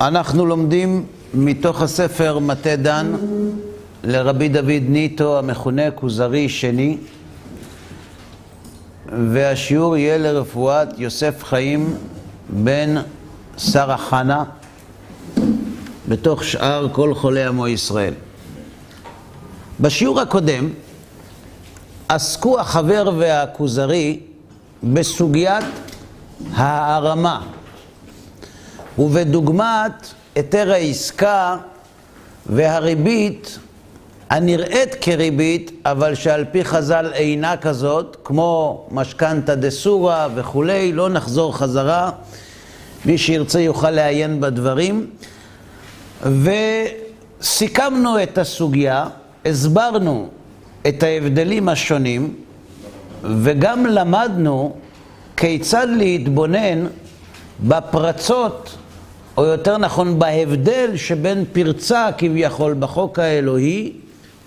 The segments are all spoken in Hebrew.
אנחנו לומדים מתוך הספר מטה דן לרבי דוד ניטו המכונה כוזרי שני והשיעור יהיה לרפואת יוסף חיים בן שרה חנה בתוך שאר כל חולי עמו ישראל. בשיעור הקודם עסקו החבר והכוזרי בסוגיית הערמה ובדוגמת היתר העסקה והריבית הנראית כריבית, אבל שעל פי חז"ל אינה כזאת, כמו משכנתא דסורא וכולי, לא נחזור חזרה, מי שירצה יוכל לעיין בדברים. וסיכמנו את הסוגיה, הסברנו את ההבדלים השונים, וגם למדנו כיצד להתבונן בפרצות, או יותר נכון בהבדל שבין פרצה כביכול בחוק האלוהי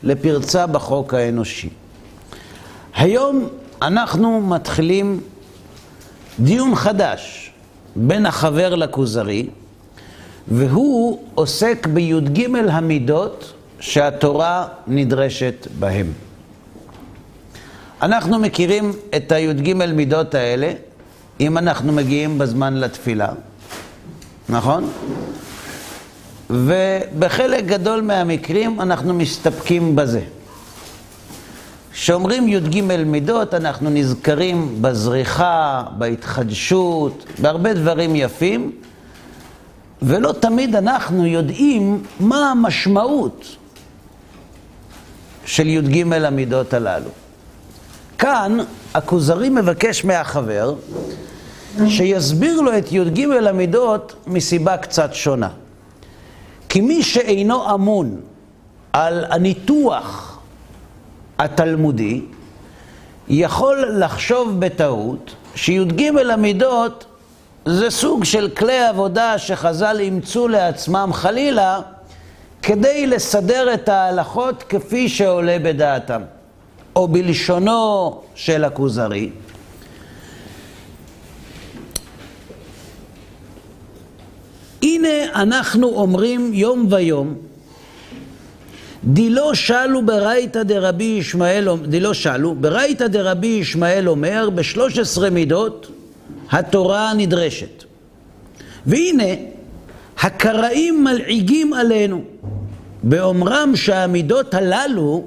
לפרצה בחוק האנושי. היום אנחנו מתחילים דיון חדש בין החבר לכוזרי, והוא עוסק בי"ג המידות שהתורה נדרשת בהם. אנחנו מכירים את הי"ג מידות האלה אם אנחנו מגיעים בזמן לתפילה, נכון? ובחלק גדול מהמקרים אנחנו מסתפקים בזה. כשאומרים י"ג מידות, אנחנו נזכרים בזריחה, בהתחדשות, בהרבה דברים יפים, ולא תמיד אנחנו יודעים מה המשמעות של י"ג המידות הללו. כאן הכוזרי מבקש מהחבר שיסביר לו את י"ג המידות מסיבה קצת שונה. כי מי שאינו אמון על הניתוח התלמודי, יכול לחשוב בטעות שי"ג המידות זה סוג של כלי עבודה שחז"ל אימצו לעצמם חלילה כדי לסדר את ההלכות כפי שעולה בדעתם. או בלשונו של הכוזרי. הנה אנחנו אומרים יום ויום, דילו שלו ברייתא דרבי ישמעאל, דילו שלו, ברייתא דרבי ישמעאל אומר, בשלוש עשרה מידות התורה נדרשת. והנה, הקראים מלעיגים עלינו, באומרם שהמידות הללו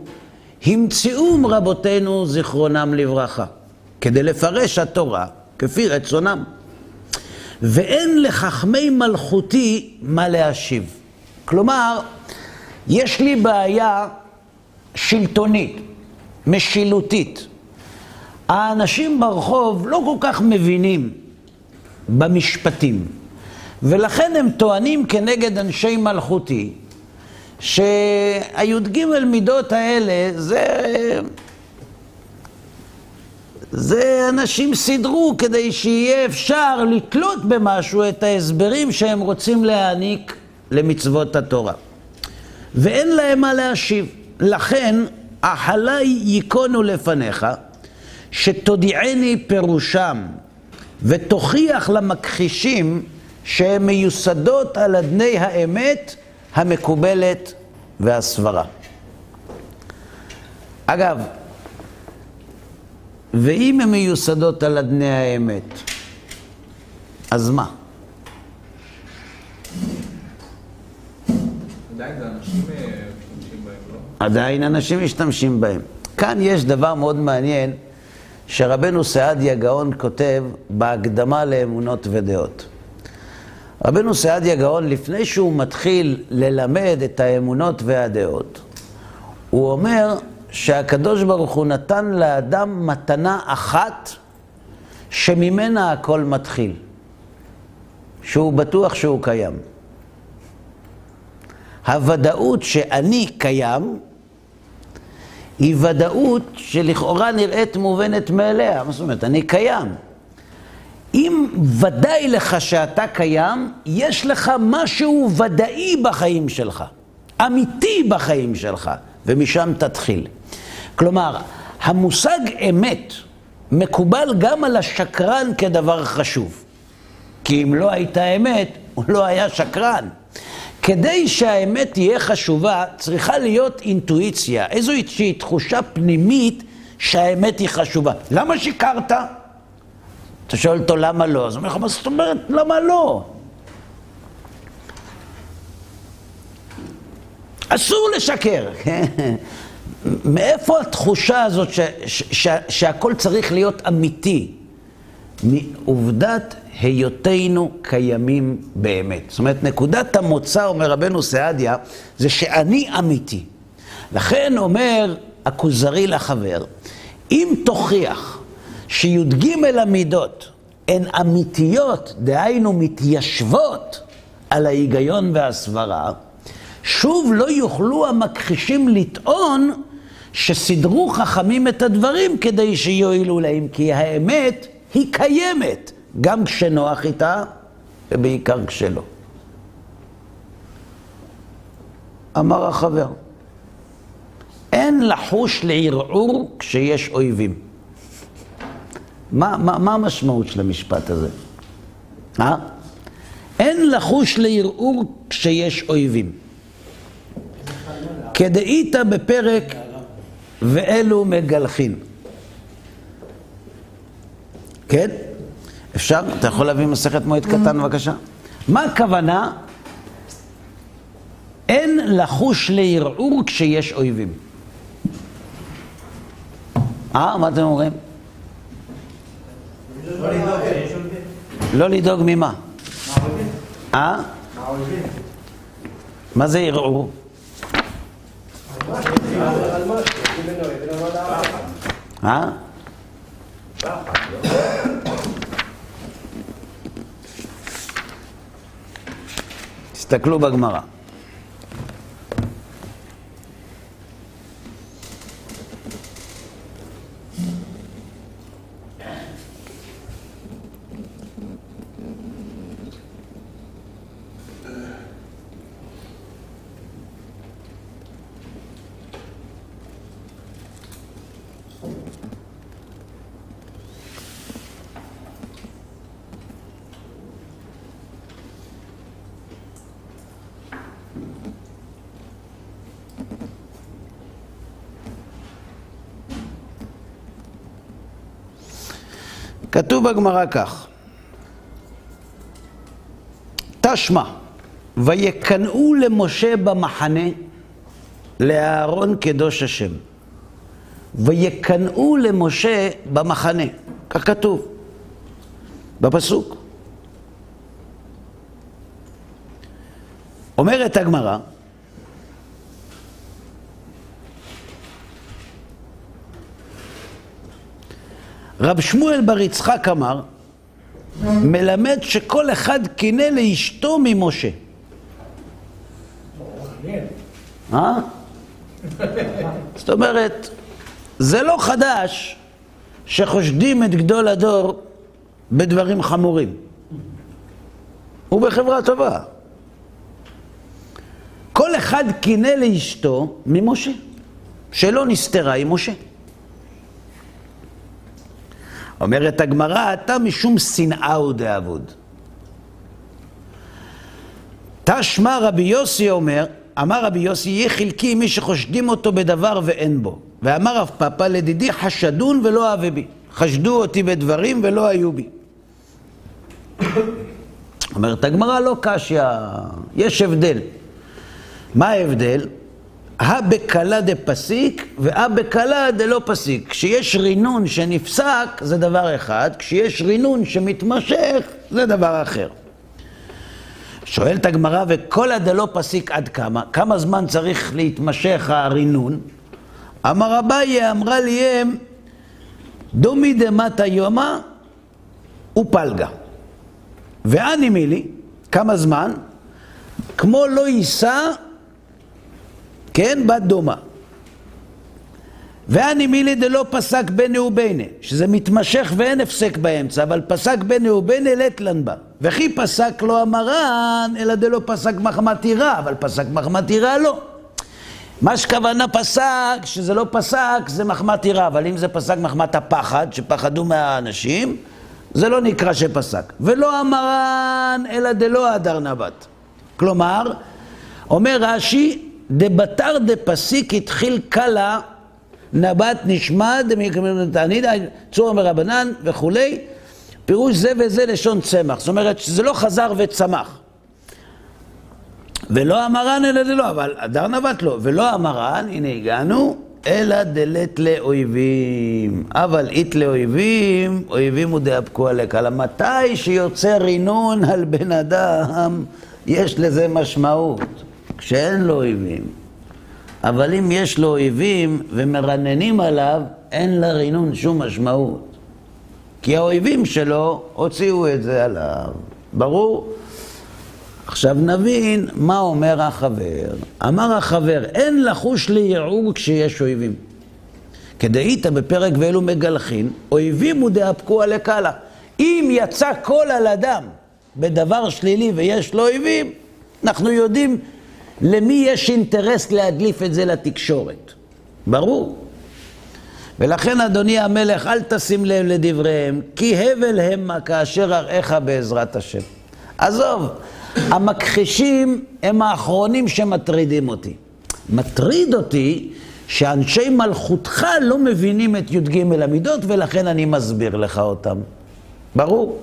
המציאום רבותינו זיכרונם לברכה, כדי לפרש התורה כפי רצונם. ואין לחכמי מלכותי מה להשיב. כלומר, יש לי בעיה שלטונית, משילותית. האנשים ברחוב לא כל כך מבינים במשפטים, ולכן הם טוענים כנגד אנשי מלכותי שהי"ג מידות האלה זה... זה אנשים סידרו כדי שיהיה אפשר לתלות במשהו את ההסברים שהם רוצים להעניק למצוות התורה. ואין להם מה להשיב. לכן, החלה ייכונו לפניך, שתודיעני פירושם, ותוכיח למכחישים שהן מיוסדות על אדני האמת המקובלת והסברה. אגב, ואם הן מיוסדות על אדני האמת, אז מה? עדיין אנשים משתמשים בהם, לא? עדיין אנשים משתמשים בהם. כאן יש דבר מאוד מעניין שרבנו סעדיה גאון כותב בהקדמה לאמונות ודעות. רבנו סעדיה גאון, לפני שהוא מתחיל ללמד את האמונות והדעות, הוא אומר שהקדוש ברוך הוא נתן לאדם מתנה אחת שממנה הכל מתחיל, שהוא בטוח שהוא קיים. הוודאות שאני קיים היא ודאות שלכאורה נראית מובנת מאליה. מה זאת אומרת? אני קיים. אם ודאי לך שאתה קיים, יש לך משהו ודאי בחיים שלך, אמיתי בחיים שלך, ומשם תתחיל. כלומר, המושג אמת מקובל גם על השקרן כדבר חשוב. כי אם לא הייתה אמת, הוא לא היה שקרן. כדי שהאמת תהיה חשובה, צריכה להיות אינטואיציה, איזושהי תחושה פנימית שהאמת היא חשובה. למה שיקרת? אתה שואל אותו למה לא, אז הוא אומר לך, מה זאת אומרת, למה לא? אסור לשקר. מאיפה התחושה הזאת ש, ש, ש, שהכל צריך להיות אמיתי? מעובדת היותנו קיימים באמת. זאת אומרת, נקודת המוצא, אומר רבנו סעדיה, זה שאני אמיתי. לכן אומר הכוזרי לחבר, אם תוכיח שי"ג המידות הן אמיתיות, דהיינו מתיישבות על ההיגיון והסברה, שוב לא יוכלו המכחישים לטעון שסידרו חכמים את הדברים כדי שיועילו להם, כי האמת היא קיימת, גם כשנוח איתה ובעיקר כשלא. אמר החבר, אין לחוש לערעור כשיש אויבים. מה, מה, מה המשמעות של המשפט הזה? אה? אין לחוש לערעור כשיש אויבים. כדאית בפרק ואלו מגלחין. כן? אפשר? אתה יכול להביא מסכת מועד קטן בבקשה? מה הכוונה? אין לחוש לערעור כשיש אויבים. אה? מה אתם אומרים? לא לדאוג ממה? אה? מה זה ערעור? אה? תסתכלו בגמרא. כתוב בגמרא כך, תשמע, ויקנאו למשה במחנה לאהרון קדוש השם. ויקנאו למשה במחנה, כך כתוב, בפסוק. אומרת הגמרא, רב שמואל בר יצחק אמר, מלמד שכל אחד קינא לאשתו ממשה. אה? זאת אומרת, זה לא חדש שחושדים את גדול הדור בדברים חמורים. הוא בחברה טובה. כל אחד קינא לאשתו ממשה, שלא נסתרה עם משה. אומרת הגמרא, אתה משום שנאה הוא דאבוד. תשמע רבי יוסי אומר, אמר רבי יוסי, יהיה חלקי מי שחושדים אותו בדבר ואין בו. ואמר רב פאפא, לדידי חשדון ולא אהבה בי. חשדו אותי בדברים ולא היו בי. אומרת הגמרא, לא קשיא, יש הבדל. מה ההבדל? הא בקלה דפסיק והא בקלה דלא פסיק. כשיש רינון שנפסק זה דבר אחד, כשיש רינון שמתמשך זה דבר אחר. שואלת הגמרא, וכל הדלא פסיק עד כמה? כמה זמן צריך להתמשך הרינון? אמר אביי, אמרה ליהם, דומי דמטה יומא ופלגה. ואני מילי, כמה זמן? כמו לא יישא כן, בת דומה. ואני מילי דלא פסק בני ובני, שזה מתמשך ואין הפסק באמצע, אבל פסק בני ובני לטלן בה. וכי פסק לא המרן, אלא דלא פסק מחמת עירה, אבל פסק מחמת עירה לא. מה שכוונה פסק, שזה לא פסק, זה מחמת עירה, אבל אם זה פסק מחמת הפחד, שפחדו מהאנשים, זה לא נקרא שפסק. ולא המרן, אלא דלא הדר נבט. כלומר, אומר רש"י, דבתר דפסיק התחיל קלה, נבט נשמע, דמיקמדתענית, צור מרבנן וכולי, פירוש זה וזה לשון צמח. זאת אומרת שזה לא חזר וצמח. ולא המרן אלא דלא, אבל הדר נבט לא. ולא המרן, הנה הגענו, אלא דלת לאויבים. אבל אית לאויבים, אויבים הוא דאבקו עליך. אלא מתי שיוצא רינון על בן אדם, יש לזה משמעות. כשאין לו אויבים. אבל אם יש לו אויבים ומרננים עליו, אין לרינון שום משמעות. כי האויבים שלו הוציאו את זה עליו. ברור? עכשיו נבין מה אומר החבר. אמר החבר, אין לחוש ליעור כשיש אויבים. כדאית בפרק ואלו מגלחין, אויבים הוא דאפקו עלי קלה. אם יצא קול על אדם בדבר שלילי ויש לו אויבים, אנחנו יודעים למי יש אינטרס להדליף את זה לתקשורת. ברור. ולכן, אדוני המלך, אל תשים לב לדבריהם, כי הבל המה כאשר אראך בעזרת השם. עזוב, המכחישים הם האחרונים שמטרידים אותי. מטריד אותי שאנשי מלכותך לא מבינים את י"ג המידות, ולכן אני מסביר לך אותם. ברור.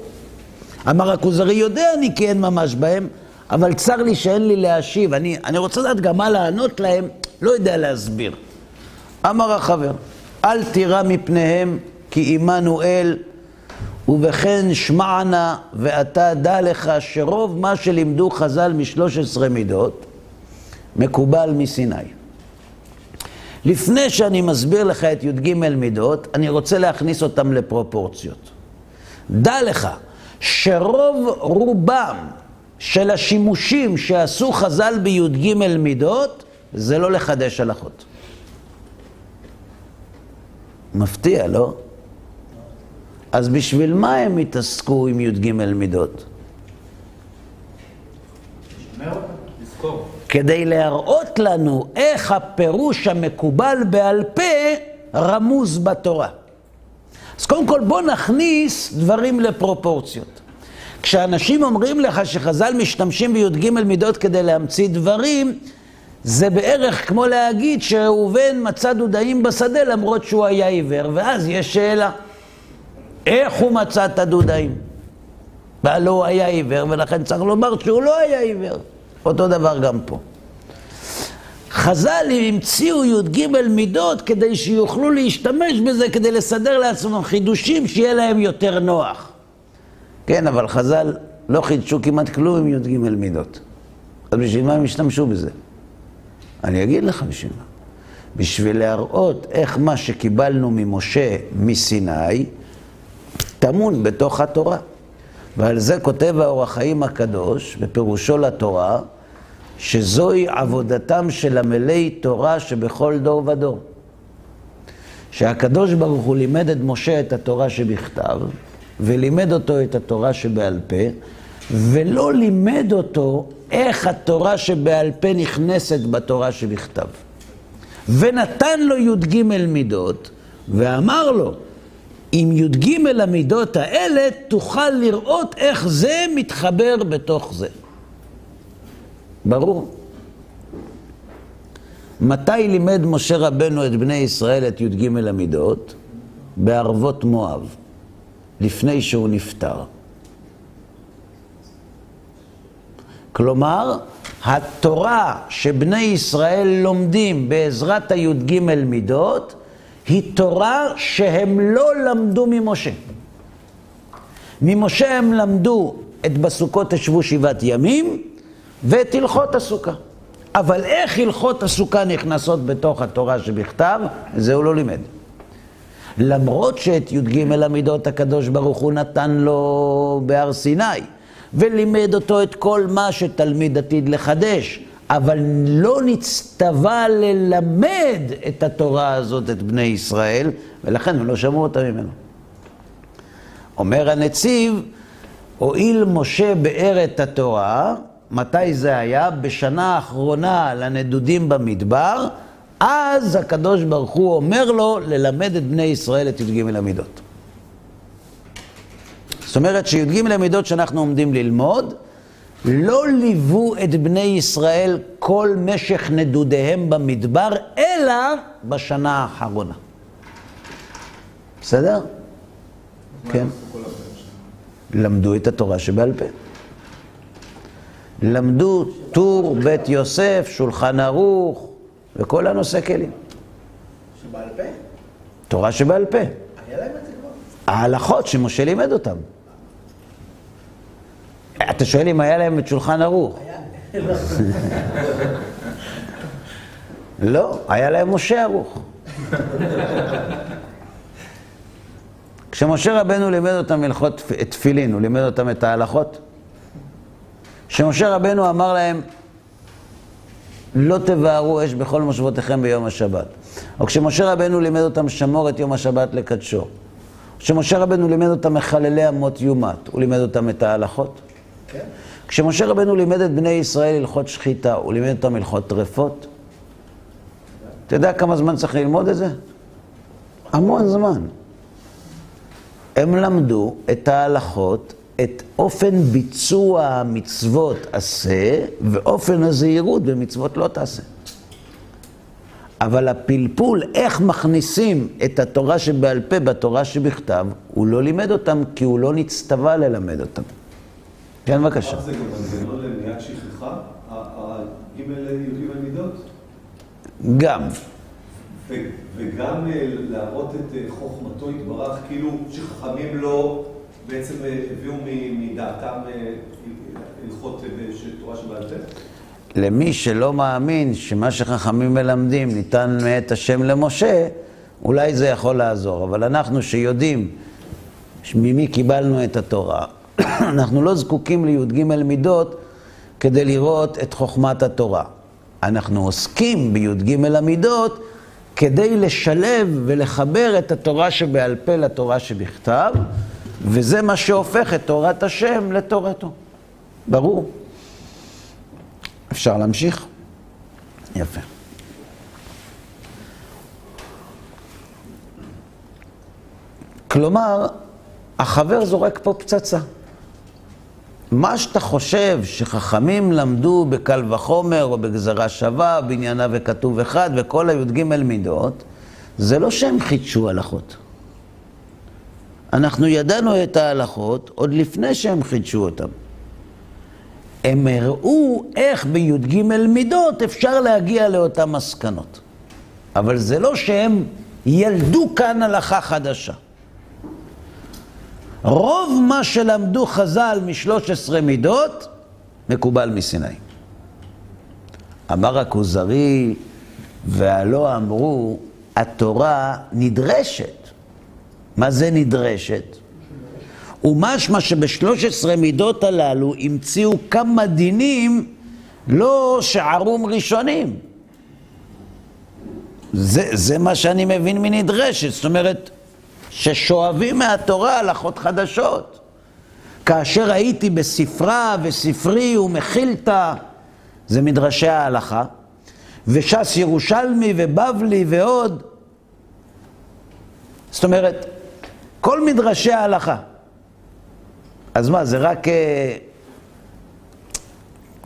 אמר הכוזרי, יודע אני כי אין ממש בהם, אבל צר לי שאין לי להשיב. אני, אני רוצה לדעת גם מה לענות להם, לא יודע להסביר. אמר החבר, אל תירא מפניהם, כי עמנואל, ובכן שמענה, ואתה דע לך שרוב מה שלימדו חז"ל משלוש עשרה מידות, מקובל מסיני. לפני שאני מסביר לך את י"ג מידות, אני רוצה להכניס אותם לפרופורציות. דע לך שרוב רובם של השימושים שעשו חז"ל בי"ג מידות, זה לא לחדש הלכות. מפתיע, לא? אז בשביל מה הם התעסקו עם י"ג מידות? כדי להראות לנו איך הפירוש המקובל בעל פה רמוז בתורה. אז קודם כל בוא נכניס דברים לפרופורציות. כשאנשים אומרים לך שחז"ל משתמשים בי"ג מידות כדי להמציא דברים, זה בערך כמו להגיד שראובן מצא דודאים בשדה למרות שהוא היה עיוור, ואז יש שאלה, איך הוא מצא את הדודאים? והלא הוא היה עיוור, ולכן צריך לומר שהוא לא היה עיוור. אותו דבר גם פה. חז"ל המציאו י"ג מידות כדי שיוכלו להשתמש בזה כדי לסדר לעצמם חידושים שיהיה להם יותר נוח. כן, אבל חז"ל לא חידשו כמעט כלום עם י"ג מידות. אז בשביל מה הם השתמשו בזה? אני אגיד לך בשביל מה. בשביל להראות איך מה שקיבלנו ממשה מסיני טמון בתוך התורה. ועל זה כותב האור החיים הקדוש, בפירושו לתורה, שזוהי עבודתם של עמלי תורה שבכל דור ודור. שהקדוש ברוך הוא לימד את משה את התורה שבכתב, ולימד אותו את התורה שבעל פה, ולא לימד אותו איך התורה שבעל פה נכנסת בתורה שבכתב. ונתן לו י"ג מידות, ואמר לו, עם י"ג המידות האלה תוכל לראות איך זה מתחבר בתוך זה. ברור. מתי לימד משה רבנו את בני ישראל את י"ג המידות? בערבות מואב. לפני שהוא נפטר. כלומר, התורה שבני ישראל לומדים בעזרת הי"ג מידות, היא תורה שהם לא למדו ממשה. ממשה הם למדו את בסוכות תשבו שבעת ימים ואת הלכות הסוכה. אבל איך הלכות הסוכה נכנסות בתוך התורה שבכתב, זה הוא לא לימד. למרות שאת י"ג המידות הקדוש ברוך הוא נתן לו בהר סיני, ולימד אותו את כל מה שתלמיד עתיד לחדש, אבל לא נצטווה ללמד את התורה הזאת, את בני ישראל, ולכן הם לא שמעו אותה ממנו. אומר הנציב, הואיל משה באר את התורה, מתי זה היה? בשנה האחרונה לנדודים במדבר, אז הקדוש ברוך הוא אומר לו ללמד את בני ישראל את י"ג המידות. זאת אומרת שי"ג למידות שאנחנו עומדים ללמוד, לא ליוו את בני ישראל כל משך נדודיהם במדבר, אלא בשנה האחרונה. בסדר? כן. למדו את התורה שבעל פה. למדו טור, בית יוסף, שולחן ערוך וכל הנושא כלים. שבעל פה? תורה שבעל פה. היה להם את זה כבר? ההלכות שמשה לימד אותם. אתה שואל אם היה להם את שולחן ערוך. לא, היה להם משה ערוך. כשמשה רבנו לימד אותם הלכות תפ- תפילין, הוא לימד אותם את ההלכות. כשמשה רבנו אמר להם, לא תבערו אש בכל מושבותיכם ביום השבת. או כשמשה רבנו לימד אותם שמור את יום השבת לקדשו. כשמשה רבנו לימד אותם מחללי אמות יומת, הוא לימד אותם את ההלכות. כן. כשמשה רבנו לימד את בני ישראל הלכות שחיטה, הוא לימד אותם הלכות טרפות. אתה יודע כמה זמן צריך ללמוד את זה? המון זמן. הם למדו את ההלכות, את אופן ביצוע המצוות עשה, ואופן הזהירות במצוות לא תעשה. אבל הפלפול, איך מכניסים את התורה שבעל פה בתורה שבכתב, הוא לא לימד אותם כי הוא לא נצטווה ללמד אותם. כן, בבקשה. זה גם מנגנון למניעת שכחה, הג' י"ג מידות, גם. וגם אה, להראות את אה, חוכמתו יתברך, כאילו שחכמים לא בעצם אה, הביאו מדעתם אה, הלכות אה, תורה שבעל פה. למי שלא מאמין שמה שחכמים מלמדים ניתן מאת השם למשה, אולי זה יכול לעזור. אבל אנחנו שיודעים ממי קיבלנו את התורה, אנחנו לא זקוקים לי"ג מידות כדי לראות את חוכמת התורה. אנחנו עוסקים בי"ג המידות כדי לשלב ולחבר את התורה שבעל פה לתורה שבכתב, וזה מה שהופך את תורת השם לתורתו. ברור. אפשר להמשיך? יפה. כלומר, החבר זורק פה פצצה. מה שאתה חושב שחכמים למדו בקל וחומר או בגזרה שווה, בעניינה וכתוב אחד, וכל הי"ג מידות, זה לא שהם חידשו הלכות. אנחנו ידענו את ההלכות עוד לפני שהם חידשו אותם. הם הראו איך בי"ג מידות אפשר להגיע לאותן מסקנות. אבל זה לא שהם ילדו כאן הלכה חדשה. רוב מה שלמדו חז"ל משלוש עשרה מידות, מקובל מסיני. אמר הכוזרי, והלא אמרו, התורה נדרשת. מה זה נדרשת? ומשמע שבשלוש עשרה מידות הללו המציאו כמה דינים לא שערום ראשונים. זה, זה מה שאני מבין מנדרשת, זאת אומרת, ששואבים מהתורה הלכות חדשות. כאשר הייתי בספרה וספרי ומחילתא, זה מדרשי ההלכה, וש"ס ירושלמי ובבלי ועוד. זאת אומרת, כל מדרשי ההלכה. אז מה, זה רק אה,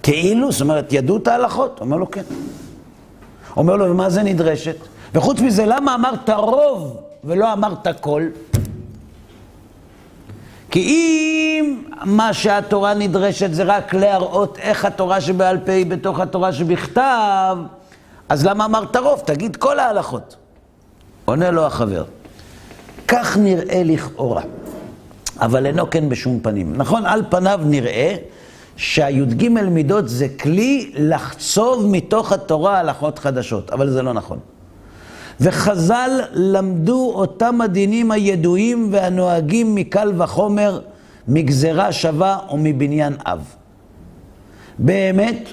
כאילו? זאת אומרת, ידעו את ההלכות? אומר לו, כן. אומר לו, ומה זה נדרשת? וחוץ מזה, למה אמרת רוב ולא אמרת כל? כי אם מה שהתורה נדרשת זה רק להראות איך התורה שבעל פה היא בתוך התורה שבכתב, אז למה אמרת רוב? תגיד כל ההלכות. עונה לו החבר, כך נראה לכאורה, אבל אינו כן בשום פנים. נכון, על פניו נראה שהי"ג מידות זה כלי לחצוב מתוך התורה הלכות חדשות, אבל זה לא נכון. וחז"ל למדו אותם הדינים הידועים והנוהגים מקל וחומר, מגזרה שווה או מבניין אב. באמת,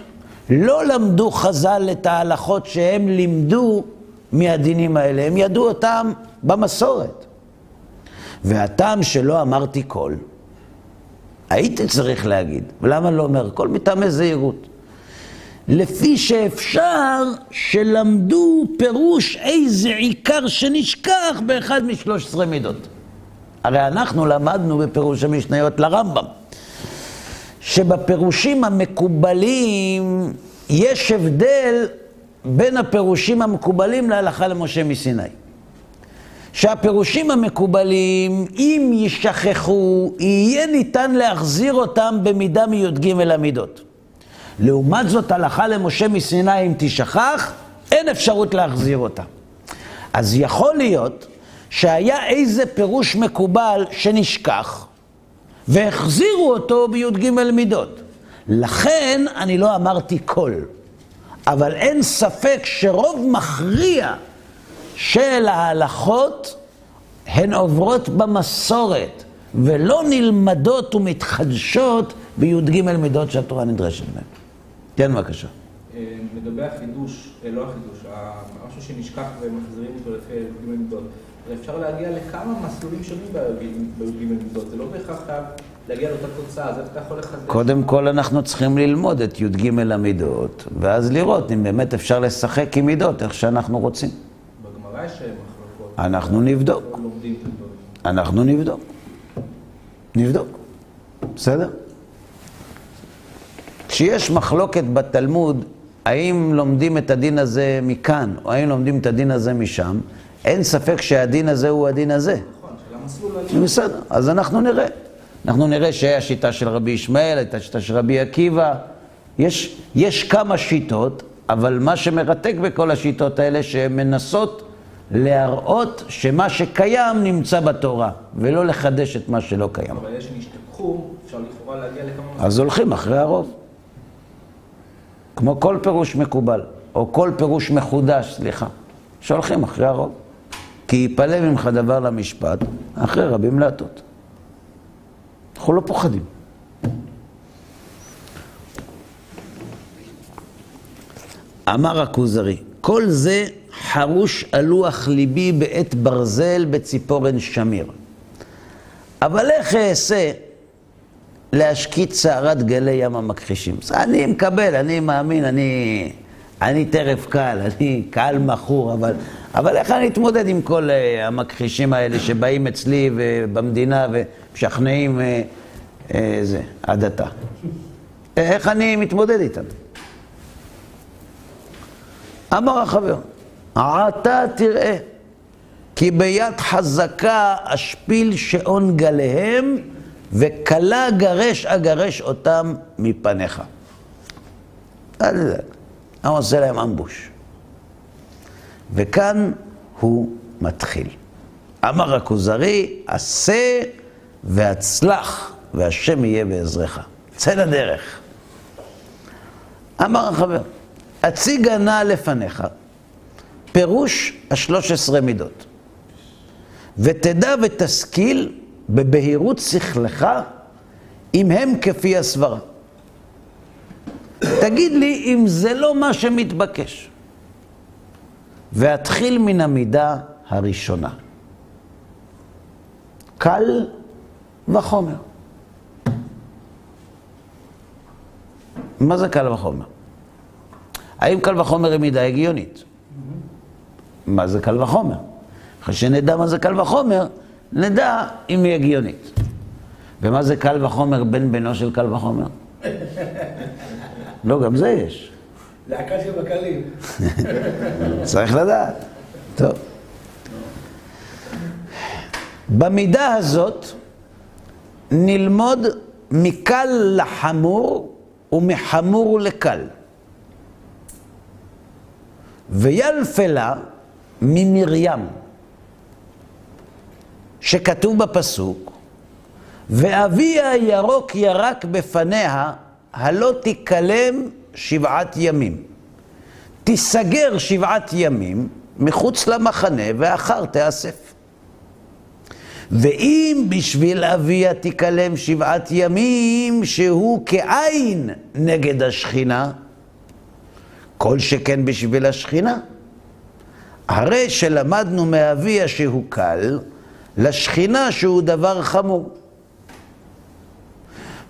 לא למדו חז"ל את ההלכות שהם לימדו מהדינים האלה, הם ידעו אותם במסורת. והטעם שלא אמרתי כל, הייתי צריך להגיד, ולמה לא אומר כל? מטעמי זהירות. לפי שאפשר שלמדו פירוש איזה עיקר שנשכח באחד משלוש עשרה מידות. הרי אנחנו למדנו בפירוש המשניות לרמב"ם, שבפירושים המקובלים יש הבדל בין הפירושים המקובלים להלכה למשה מסיני. שהפירושים המקובלים, אם יישכחו, יהיה ניתן להחזיר אותם במידה מי"ג המידות. לעומת זאת, הלכה למשה מסיני, אם תשכח, אין אפשרות להחזיר אותה. אז יכול להיות שהיה איזה פירוש מקובל שנשכח, והחזירו אותו בי"ג מידות. לכן אני לא אמרתי כל, אבל אין ספק שרוב מכריע של ההלכות הן עוברות במסורת, ולא נלמדות ומתחדשות בי"ג מידות שהתורה נדרשת מהן. כן, בבקשה. אה, לגבי החידוש, אה, לא החידוש, משהו שנשכח ומחזירים אותו לפי י"ג מידות. אפשר להגיע לכמה מסלולים שונים בי"ג מידות, זה לא בהכרח חייב להגיע לאותה תוצאה, אז איך אתה יכול לחדש? קודם כל אנחנו צריכים ללמוד את י"ג המידות, ואז לראות אם באמת אפשר לשחק עם מידות, איך שאנחנו רוצים. מחלוקות. אנחנו נבדוק. לא. אנחנו נבדוק. נבדוק. בסדר? כשיש מחלוקת בתלמוד, האם לומדים את הדין הזה מכאן, או האם לומדים את הדין הזה משם, אין ספק שהדין הזה הוא הדין הזה. נכון, על... בסדר, אז אנחנו נראה. אנחנו נראה שהיה שיטה של רבי ישמעאל, הייתה שיטה של רבי עקיבא. יש, יש כמה שיטות, אבל מה שמרתק בכל השיטות האלה, שהן מנסות להראות שמה שקיים נמצא בתורה, ולא לחדש את מה שלא קיים. אבל אלה שנשתכחו, אפשר לכאורה להגיע לכמה. אז הולכים אחרי הרוב. כמו כל פירוש מקובל, או כל פירוש מחודש, סליחה, שהולכים אחרי הרוב. כי יפלא ממך דבר למשפט, אחרי רבים להטות. אנחנו לא פוחדים. אמר הכוזרי, כל זה חרוש על לוח ליבי בעת ברזל בציפורן שמיר. אבל איך אעשה להשקיט סערת גלי ים המכחישים? אני מקבל, אני מאמין, אני, אני טרף קל, אני קהל מכור, אבל, אבל איך אני אתמודד עם כל uh, המכחישים האלה שבאים אצלי ובמדינה ומשכנעים uh, uh, זה, הדתה? איך אני מתמודד איתם? אמר החבר, עתה תראה, כי ביד חזקה אשפיל שעון גליהם, וכלה גרש אגרש אותם מפניך. אני עושה להם אמבוש. וכאן הוא מתחיל. אמר הכוזרי, עשה והצלח, והשם יהיה בעזרך. צא לדרך. אמר החבר, הציגה נא לפניך פירוש השלוש עשרה מידות, ותדע ותשכיל בבהירות שכלך אם הם כפי הסברה. תגיד לי אם זה לא מה שמתבקש. ואתחיל מן המידה הראשונה. קל וחומר. מה זה קל וחומר? האם קל וחומר היא מידה הגיונית? מה זה קל וחומר? אחרי שנדע מה זה קל וחומר, נדע אם היא הגיונית. ומה זה קל וחומר בן בנו של קל וחומר? לא, גם זה יש. להקה של בקלים. צריך לדעת. טוב. במידה הזאת נלמוד מקל לחמור ומחמור לקל. וילפלה ממרים, שכתוב בפסוק, ואביה ירוק ירק בפניה, הלא תיכלם שבעת ימים. תיסגר שבעת ימים מחוץ למחנה, ואחר תאסף. ואם בשביל אביה תיכלם שבעת ימים, שהוא כעין נגד השכינה, כל שכן בשביל השכינה. הרי שלמדנו מאביה שהוא קל, לשכינה שהוא דבר חמור.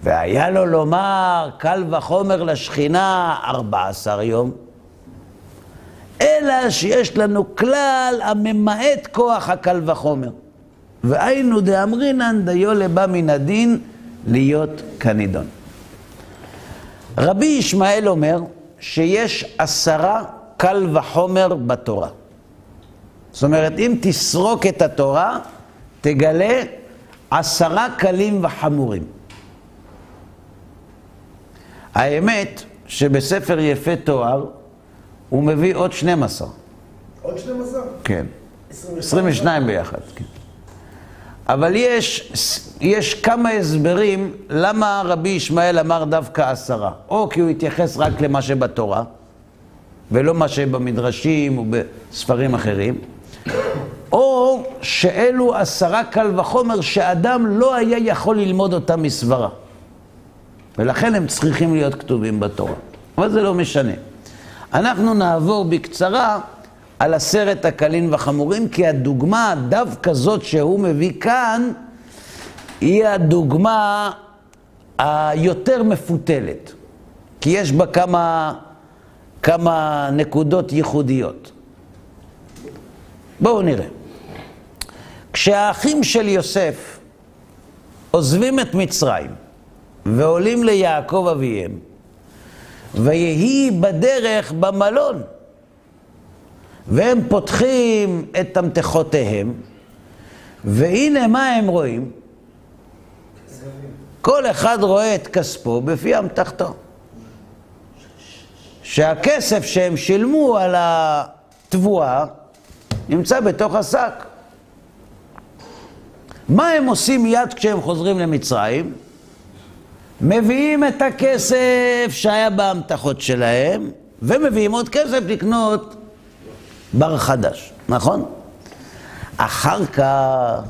והיה לו לומר קל וחומר לשכינה ארבע עשר יום, אלא שיש לנו כלל הממעט כוח הקל וחומר. והיינו דאמרינן דיו לבא מן הדין להיות כנידון. רבי ישמעאל אומר שיש עשרה קל וחומר בתורה. זאת אומרת, אם תסרוק את התורה, תגלה עשרה קלים וחמורים. האמת שבספר יפה תואר הוא מביא עוד 12. עוד 12? כן. 22 ביחד, כן. אבל יש, יש כמה הסברים למה רבי ישמעאל אמר דווקא עשרה. או כי הוא התייחס רק למה שבתורה, ולא מה שבמדרשים ובספרים אחרים, או שאלו עשרה קל וחומר שאדם לא היה יכול ללמוד אותם מסברה. ולכן הם צריכים להיות כתובים בתורה. אבל זה לא משנה. אנחנו נעבור בקצרה על עשרת הקלים וחמורים, כי הדוגמה דווקא זאת שהוא מביא כאן, היא הדוגמה היותר מפותלת. כי יש בה כמה, כמה נקודות ייחודיות. בואו נראה. כשהאחים של יוסף עוזבים את מצרים ועולים ליעקב אביהם, ויהי בדרך במלון, והם פותחים את תמתחותיהם, והנה מה הם רואים? כל אחד רואה את כספו בפי אמתחתו. שהכסף שהם שילמו על התבואה נמצא בתוך השק. מה הם עושים מיד כשהם חוזרים למצרים? מביאים את הכסף שהיה באמתחות שלהם, ומביאים עוד כסף לקנות בר חדש, נכון? אחר כך,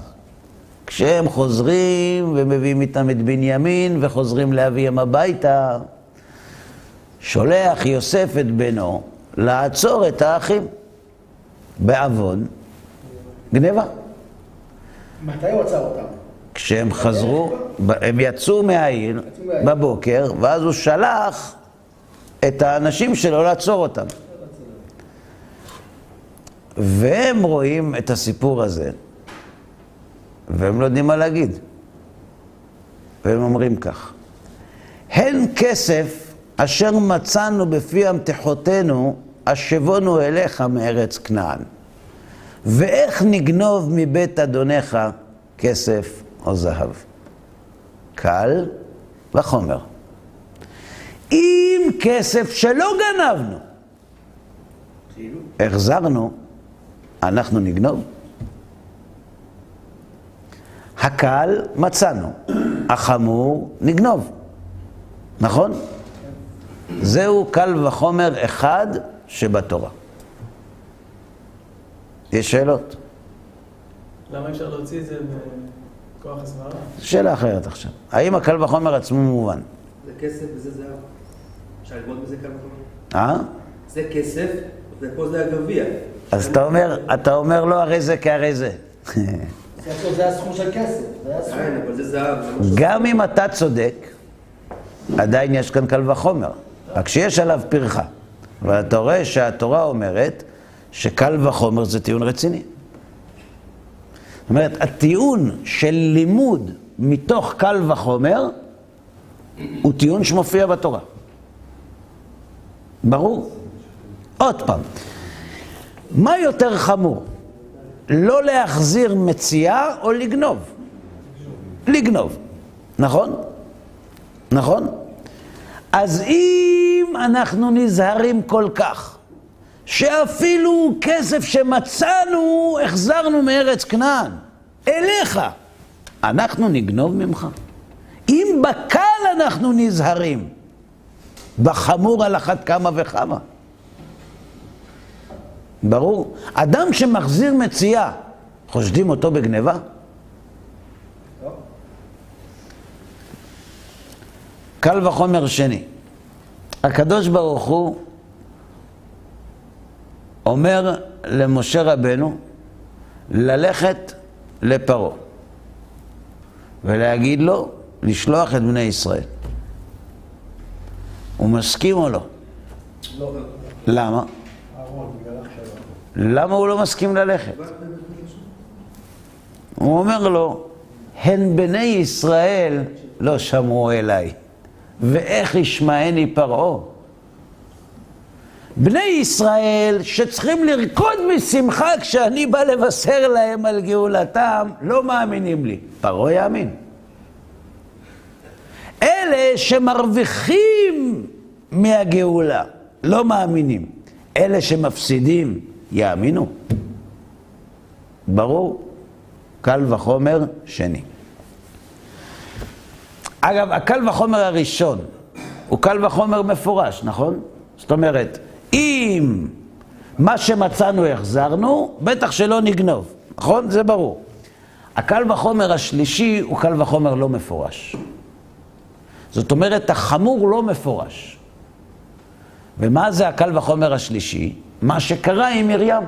כשהם חוזרים ומביאים איתם את בנימין וחוזרים לאביהם הביתה, שולח יוסף את בנו לעצור את האחים בעוון גניבה. מתי הוא עצר אותם? כשהם חזרו, הם יצאו מהעיר בבוקר, ואז הוא שלח את האנשים שלו לעצור אותם. והם רואים את הסיפור הזה, והם לא יודעים מה להגיד. והם אומרים כך: הן כסף אשר מצאנו בפי אמתחותינו, השבונו אליך מארץ כנען. ואיך נגנוב מבית אדונך כסף או זהב? קל וחומר. אם כסף שלא גנבנו, החזרנו, אנחנו נגנוב. הקל מצאנו, החמור נגנוב, נכון? זהו קל וחומר אחד שבתורה. יש שאלות? למה אפשר להוציא את זה בכוח הסברה? שאלה אחרת עכשיו. האם הקל וחומר עצמו מובן? זה כסף וזה זהב. אפשר ללמוד מזה כמה דברים? אה? זה כסף, ופה זה הגביע. אז אתה אומר, אתה אומר לא הרי זה כהרי זה. זה הסכום של כסף. זהב. זה משהו- גם אם אתה צודק, עדיין יש כאן קל וחומר. רק שיש עליו פרחה. אבל אתה רואה שהתורה אומרת שקל וחומר זה טיעון רציני. זאת אומרת, הטיעון של לימוד מתוך קל וחומר הוא טיעון שמופיע בתורה. ברור? עוד פעם, מה יותר חמור? לא להחזיר מציאה או לגנוב? לגנוב, נכון? נכון? אז אם אנחנו נזהרים כל כך, שאפילו כסף שמצאנו, החזרנו מארץ כנען, אליך, אנחנו נגנוב ממך. אם בקל אנחנו נזהרים, בחמור על אחת כמה וכמה. ברור. אדם שמחזיר מציאה, חושדים אותו בגניבה? קל וחומר שני. הקדוש ברוך הוא אומר למשה רבנו ללכת לפרעה ולהגיד לו לשלוח את בני ישראל. הוא מסכים או לא? לא, למה? למה הוא לא מסכים ללכת? הוא אומר לו, הן בני ישראל לא שמעו אליי, ואיך ישמעני פרעה? בני ישראל שצריכים לרקוד משמחה כשאני בא לבשר להם על גאולתם, לא מאמינים לי. פרעה יאמין. אלה שמרוויחים מהגאולה, לא מאמינים. אלה שמפסידים, יאמינו. ברור, קל וחומר שני. אגב, הקל וחומר הראשון הוא קל וחומר מפורש, נכון? זאת אומרת, אם מה שמצאנו החזרנו, בטח שלא נגנוב, נכון? זה ברור. הקל וחומר השלישי הוא קל וחומר לא מפורש. זאת אומרת, החמור לא מפורש. ומה זה הקל וחומר השלישי? מה שקרה עם מרים.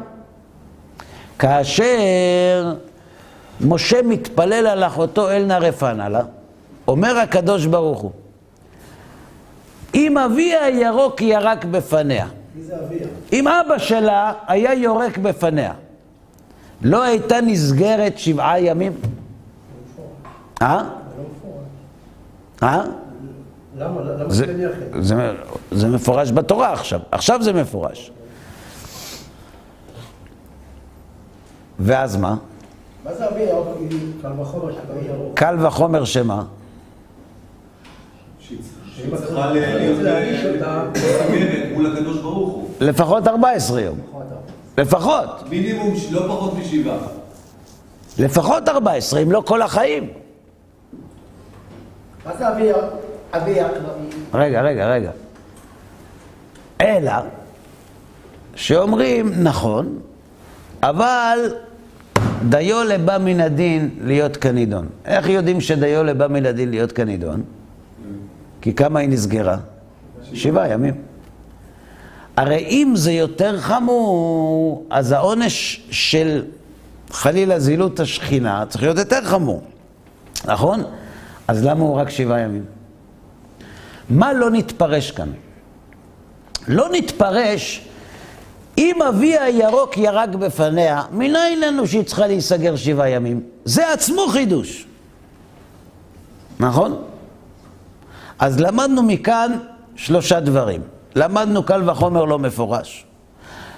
כאשר משה מתפלל על אחותו אלנה רפנה לה, אומר הקדוש ברוך הוא, אם אביה הירוק ירק בפניה? אם אבא שלה היה יורק בפניה, לא הייתה נסגרת שבעה ימים? אה? אה? למה? למה זה, מפורש בתורה עכשיו, עכשיו זה מפורש. ואז מה? מה זה אביה וחומר. קל וחומר שמה? שהיא צריכה להיות מול הקדוש ברוך הוא. לפחות 14 יום. לפחות. מינימום לא פחות משבעה. לפחות 14, אם לא כל החיים. מה זה אביה? אביה, רגע, רגע, רגע. אלא שאומרים, נכון, אבל דיו לבא מן הדין להיות כנידון. איך יודעים שדיו לבא מן הדין להיות כנידון? כי כמה היא נסגרה? שבעה ימים. הרי אם זה יותר חמור, אז העונש של חלילה זילות השכינה צריך להיות יותר חמור, נכון? אז למה הוא רק שבעה ימים? מה לא נתפרש כאן? לא נתפרש אם אבי הירוק ירק בפניה, מניין לנו שהיא צריכה להיסגר שבעה ימים? זה עצמו חידוש. נכון? אז למדנו מכאן שלושה דברים. למדנו קל וחומר לא מפורש.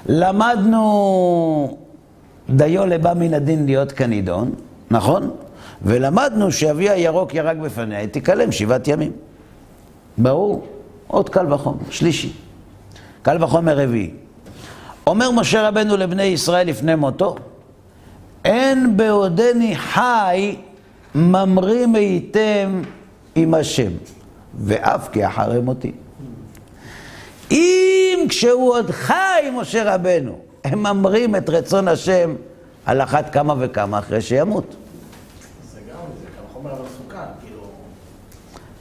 למדנו דיו לבא מן הדין להיות כנידון, נכון? ולמדנו שאבי הירוק ירק בפניה, היא תיכלם שבעת ימים. ברור. עוד קל וחומר. שלישי. קל וחומר רביעי. אומר משה רבנו לבני ישראל לפני מותו, אין בעודני חי ממרים הייתם עם השם, ואף כי אחרי מותי. אם כשהוא עוד חי, משה רבנו, הם ממרים את רצון השם על אחת כמה וכמה אחרי שימות. זה גם, זה וחומר אבל מסוכן, כאילו...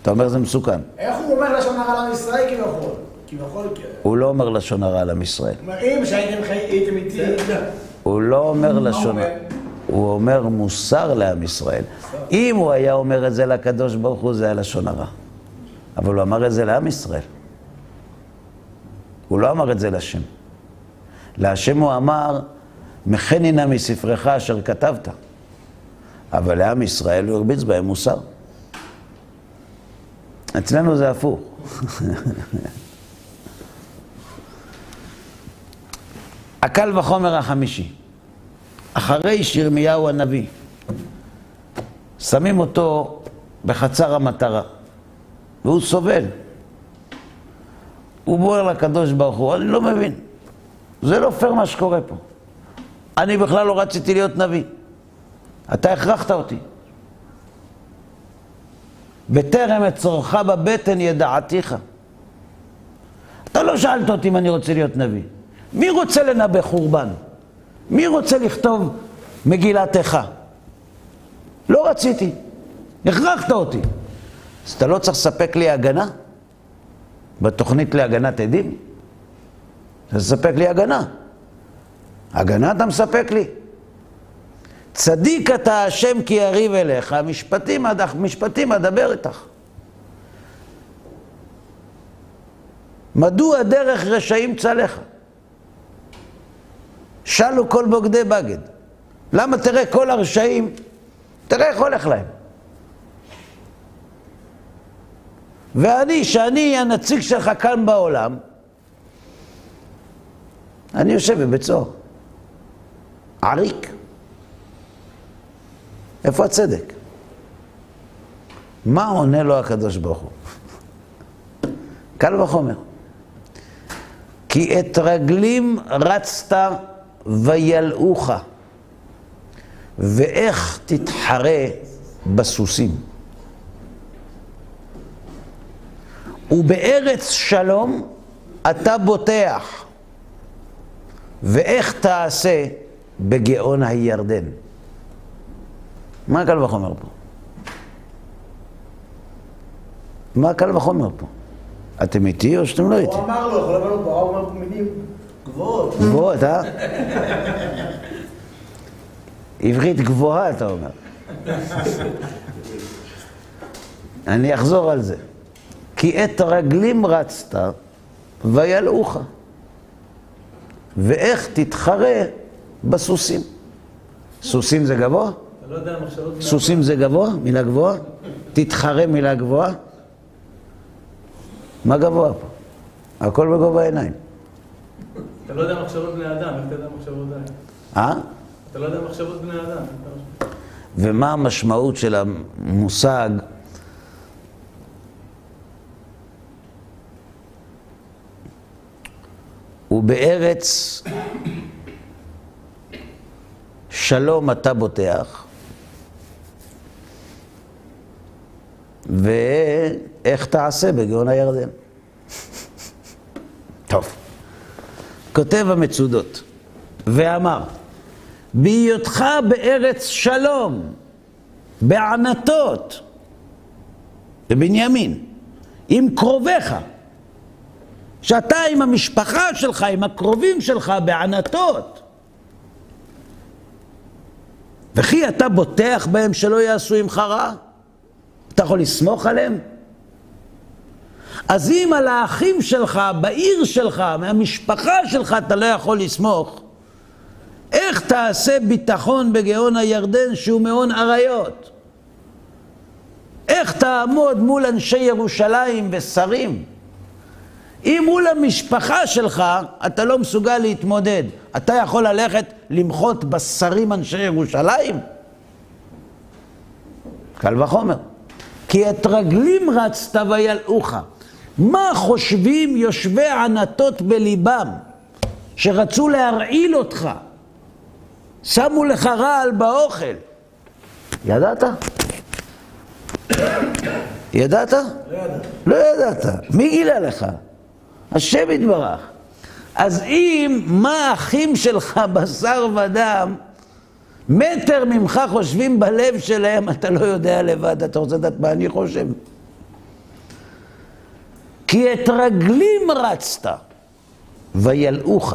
אתה אומר זה מסוכן. איך הוא אומר לשון הרע לעם ישראל כביכול? כביכול, הוא הוא לא אומר לשון הרע לעם ישראל. אומר, אם שהייתם איתי... הוא לא אומר לשון? הוא אומר מוסר לעם ישראל. אם הוא היה אומר את זה לקדוש ברוך הוא, זה היה לשון הרע. אבל הוא אמר את זה לעם ישראל. הוא לא אמר את זה לשם. להשם הוא אמר, מחני נא מספרך אשר כתבת. אבל לעם ישראל הוא הרביץ בהם מוסר. אצלנו זה הפוך. הקל וחומר החמישי. אחרי שירמיהו הנביא, שמים אותו בחצר המטרה, והוא סובל. הוא בוער לקדוש ברוך הוא, אני לא מבין. זה לא פייר מה שקורה פה. אני בכלל לא רציתי להיות נביא. אתה הכרחת אותי. בטרם אצורך בבטן ידעתיך. אתה לא שאלת אותי אם אני רוצה להיות נביא. מי רוצה לנבא חורבן? מי רוצה לכתוב מגילת איכה? לא רציתי. הכרחת אותי. אז אתה לא צריך לספק לי הגנה? בתוכנית להגנת עדים? אתה תספק לי הגנה. הגנה אתה מספק לי. צדיק אתה השם כי יריב אליך, משפטים, משפטים אדבר איתך. מדוע דרך רשעים צלחה? שלו כל בוגדי בגד. למה תראה כל הרשעים תראה איך הולך להם. ואני, שאני הנציג שלך כאן בעולם, אני יושב בבית סוהר. עריק. איפה הצדק? מה עונה לו הקדוש ברוך הוא? קל וחומר. כי את רגלים רצת וילאוך, ואיך תתחרה בסוסים. ובארץ שלום אתה בוטח, ואיך תעשה בגאון הירדן. מה קל וחומר פה? מה קל וחומר פה? אתם איתי או שאתם לא איתי? הוא אמר לו, אבל אמרנו פה, הוא אמר מילים גבוהות. גבוהות, אה? עברית גבוהה, אתה אומר. אני אחזור על זה. כי את רגלים רצת וילאוך, ואיך תתחרה בסוסים. סוסים זה גבוה? אתה לא יודע בני סוסים זה גבוה? מילה גבוהה? תתחרה מילה גבוהה? מה גבוה פה? הכל בגובה העיניים. אתה לא יודע מחשבות בני אדם, איך תדע מחשבות די? אה? אתה לא יודע מחשבות בני אדם. אתה- ומה המשמעות של המושג ובארץ שלום אתה בוטח, ואיך תעשה בגאון הירדן. טוב. כותב המצודות, ואמר, בהיותך בארץ שלום, בענתות, בבנימין, עם קרוביך, שאתה עם המשפחה שלך, עם הקרובים שלך, בענתות, וכי אתה בוטח בהם שלא יעשו עמך רע? אתה יכול לסמוך עליהם? אז אם על האחים שלך, בעיר שלך, מהמשפחה שלך, אתה לא יכול לסמוך, איך תעשה ביטחון בגאון הירדן שהוא מעון אריות? איך תעמוד מול אנשי ירושלים ושרים? אם מול המשפחה שלך אתה לא מסוגל להתמודד, אתה יכול ללכת למחות בשרים אנשי ירושלים? קל וחומר. כי את רגלים רצת וילאוך. מה חושבים יושבי ענתות בליבם, שרצו להרעיל אותך? שמו לך רעל באוכל. ידעת? ידעת? לא ידע. לא ידעת. מי גילה לך? השם יתברך. אז אם מה האחים שלך בשר ודם, מטר ממך חושבים בלב שלהם, אתה לא יודע לבד, אתה רוצה לדעת מה אני חושב? כי את רגלים רצת, וילאוך.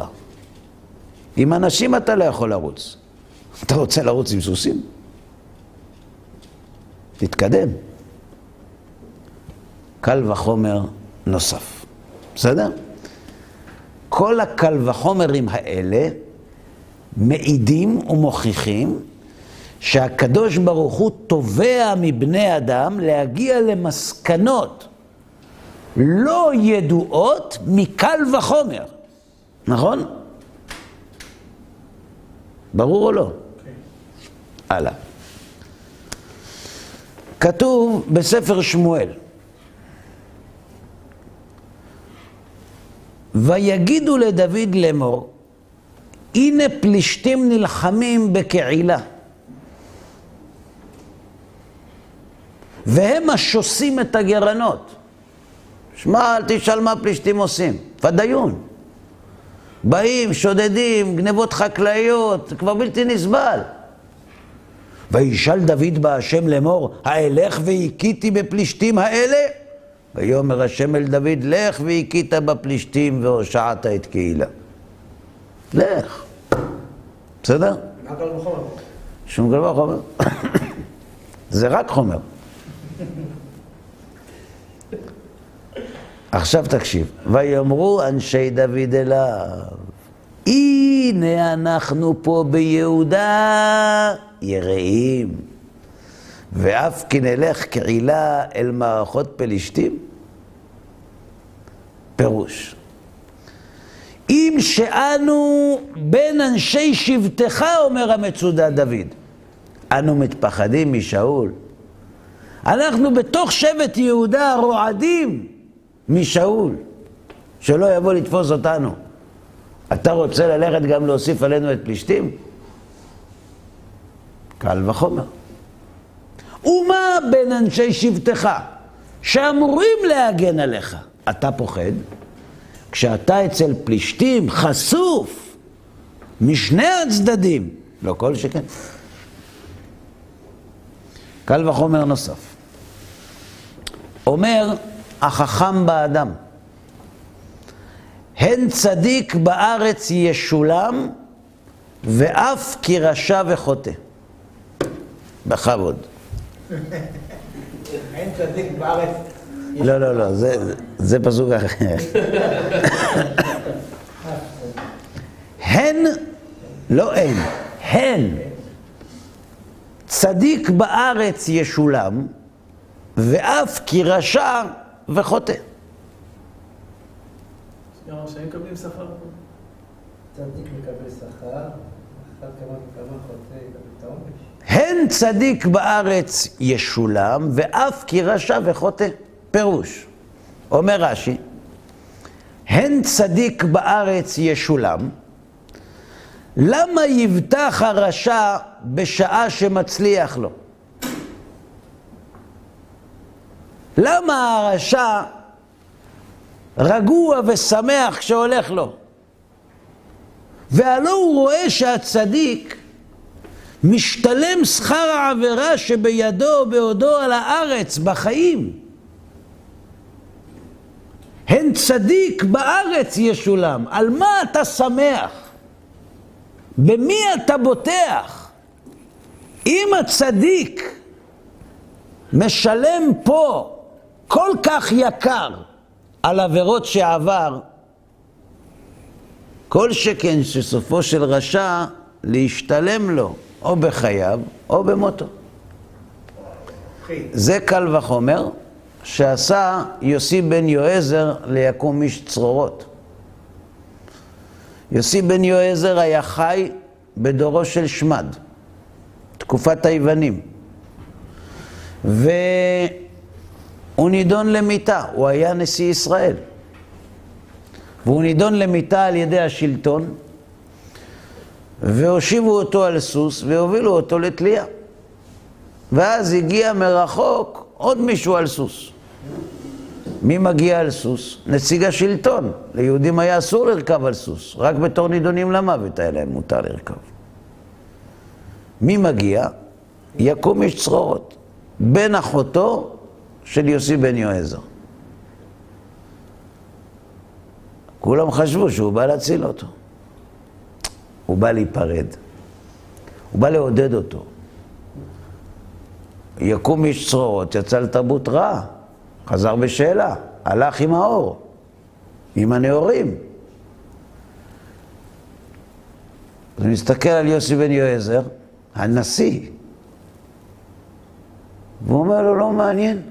עם אנשים אתה לא יכול לרוץ. אתה רוצה לרוץ עם סוסים? תתקדם. קל וחומר נוסף. בסדר? כל הקל וחומרים האלה מעידים ומוכיחים שהקדוש ברוך הוא תובע מבני אדם להגיע למסקנות לא ידועות מקל וחומר, נכון? ברור או לא? הלאה. כתוב בספר שמואל, ויגידו לדוד לאמור, הנה פלישתים נלחמים בקהילה. והם השוסים את הגרנות. שמע, אל תשאל מה פלישתים עושים. פדאיון. באים, שודדים, גנבות חקלאיות, כבר בלתי נסבל. וישאל דוד בהשם לאמור, האלך והכיתי בפלישתים האלה? ויאמר השם אל דוד, לך והכית בפלישתים והושעת את קהילה. לך. בסדר? מה קל וחומר? שום. זה רק חומר. עכשיו תקשיב. ויאמרו אנשי דוד אליו, הנה אנחנו פה ביהודה יראים. ואף כי נלך כעילה אל מערכות פלישתים? פירוש. אם שאנו בין אנשי שבטך, אומר המצודה דוד, אנו מתפחדים משאול. אנחנו בתוך שבט יהודה רועדים משאול, שלא יבוא לתפוס אותנו. אתה רוצה ללכת גם להוסיף עלינו את פלישתים? קל וחומר. ומה בין אנשי שבטך, שאמורים להגן עליך? אתה פוחד? כשאתה אצל פלישתים חשוף משני הצדדים, לא כל שכן. קל וחומר נוסף. אומר החכם באדם, הן צדיק בארץ ישולם, ואף כי רשע וחוטא. בכבוד. אין צדיק בארץ. לא, לא, לא, זה, זה פסוק אחר. הן, לא אין, הן. צדיק בארץ ישולם, ואף כי רשע וחוטא. גם רשעים מקבלים שכר. צדיק מקבל שכר, אחד כמה וכמה חוטא יקבל את העונש. הן צדיק בארץ ישולם, ואף כי רשע וחוטא. פירוש. אומר רש"י, הן צדיק בארץ ישולם, למה יבטח הרשע בשעה שמצליח לו? למה הרשע רגוע ושמח כשהולך לו? והלא הוא רואה שהצדיק משתלם שכר העבירה שבידו בעודו על הארץ, בחיים. הן צדיק בארץ ישולם. על מה אתה שמח? במי אתה בוטח? אם הצדיק משלם פה כל כך יקר על עבירות שעבר, כל שכן שסופו של רשע להשתלם לו, או בחייו או במותו. זה קל וחומר שעשה יוסי בן יועזר ליקום איש צרורות. יוסי בן יועזר היה חי בדורו של שמד, תקופת היוונים. והוא נידון למיתה, הוא היה נשיא ישראל. והוא נידון למיתה על ידי השלטון, והושיבו אותו על סוס והובילו אותו לתלייה. ואז הגיע מרחוק עוד מישהו על סוס. מי מגיע על סוס? נציג השלטון. ליהודים היה אסור לרכב על סוס, רק בתור נידונים למוות היה להם מותר לרכב. מי מגיע? יקום איש צרורות, בן אחותו של יוסי בן יועזר. כולם חשבו שהוא בא להציל אותו. הוא בא להיפרד. הוא בא לעודד אותו. יקום איש צרורות, יצא לתרבות רעה, חזר בשאלה, הלך עם האור, עם הנאורים. אז הוא מסתכל על יוסי בן יועזר, הנשיא, והוא אומר לו, לא מעניין,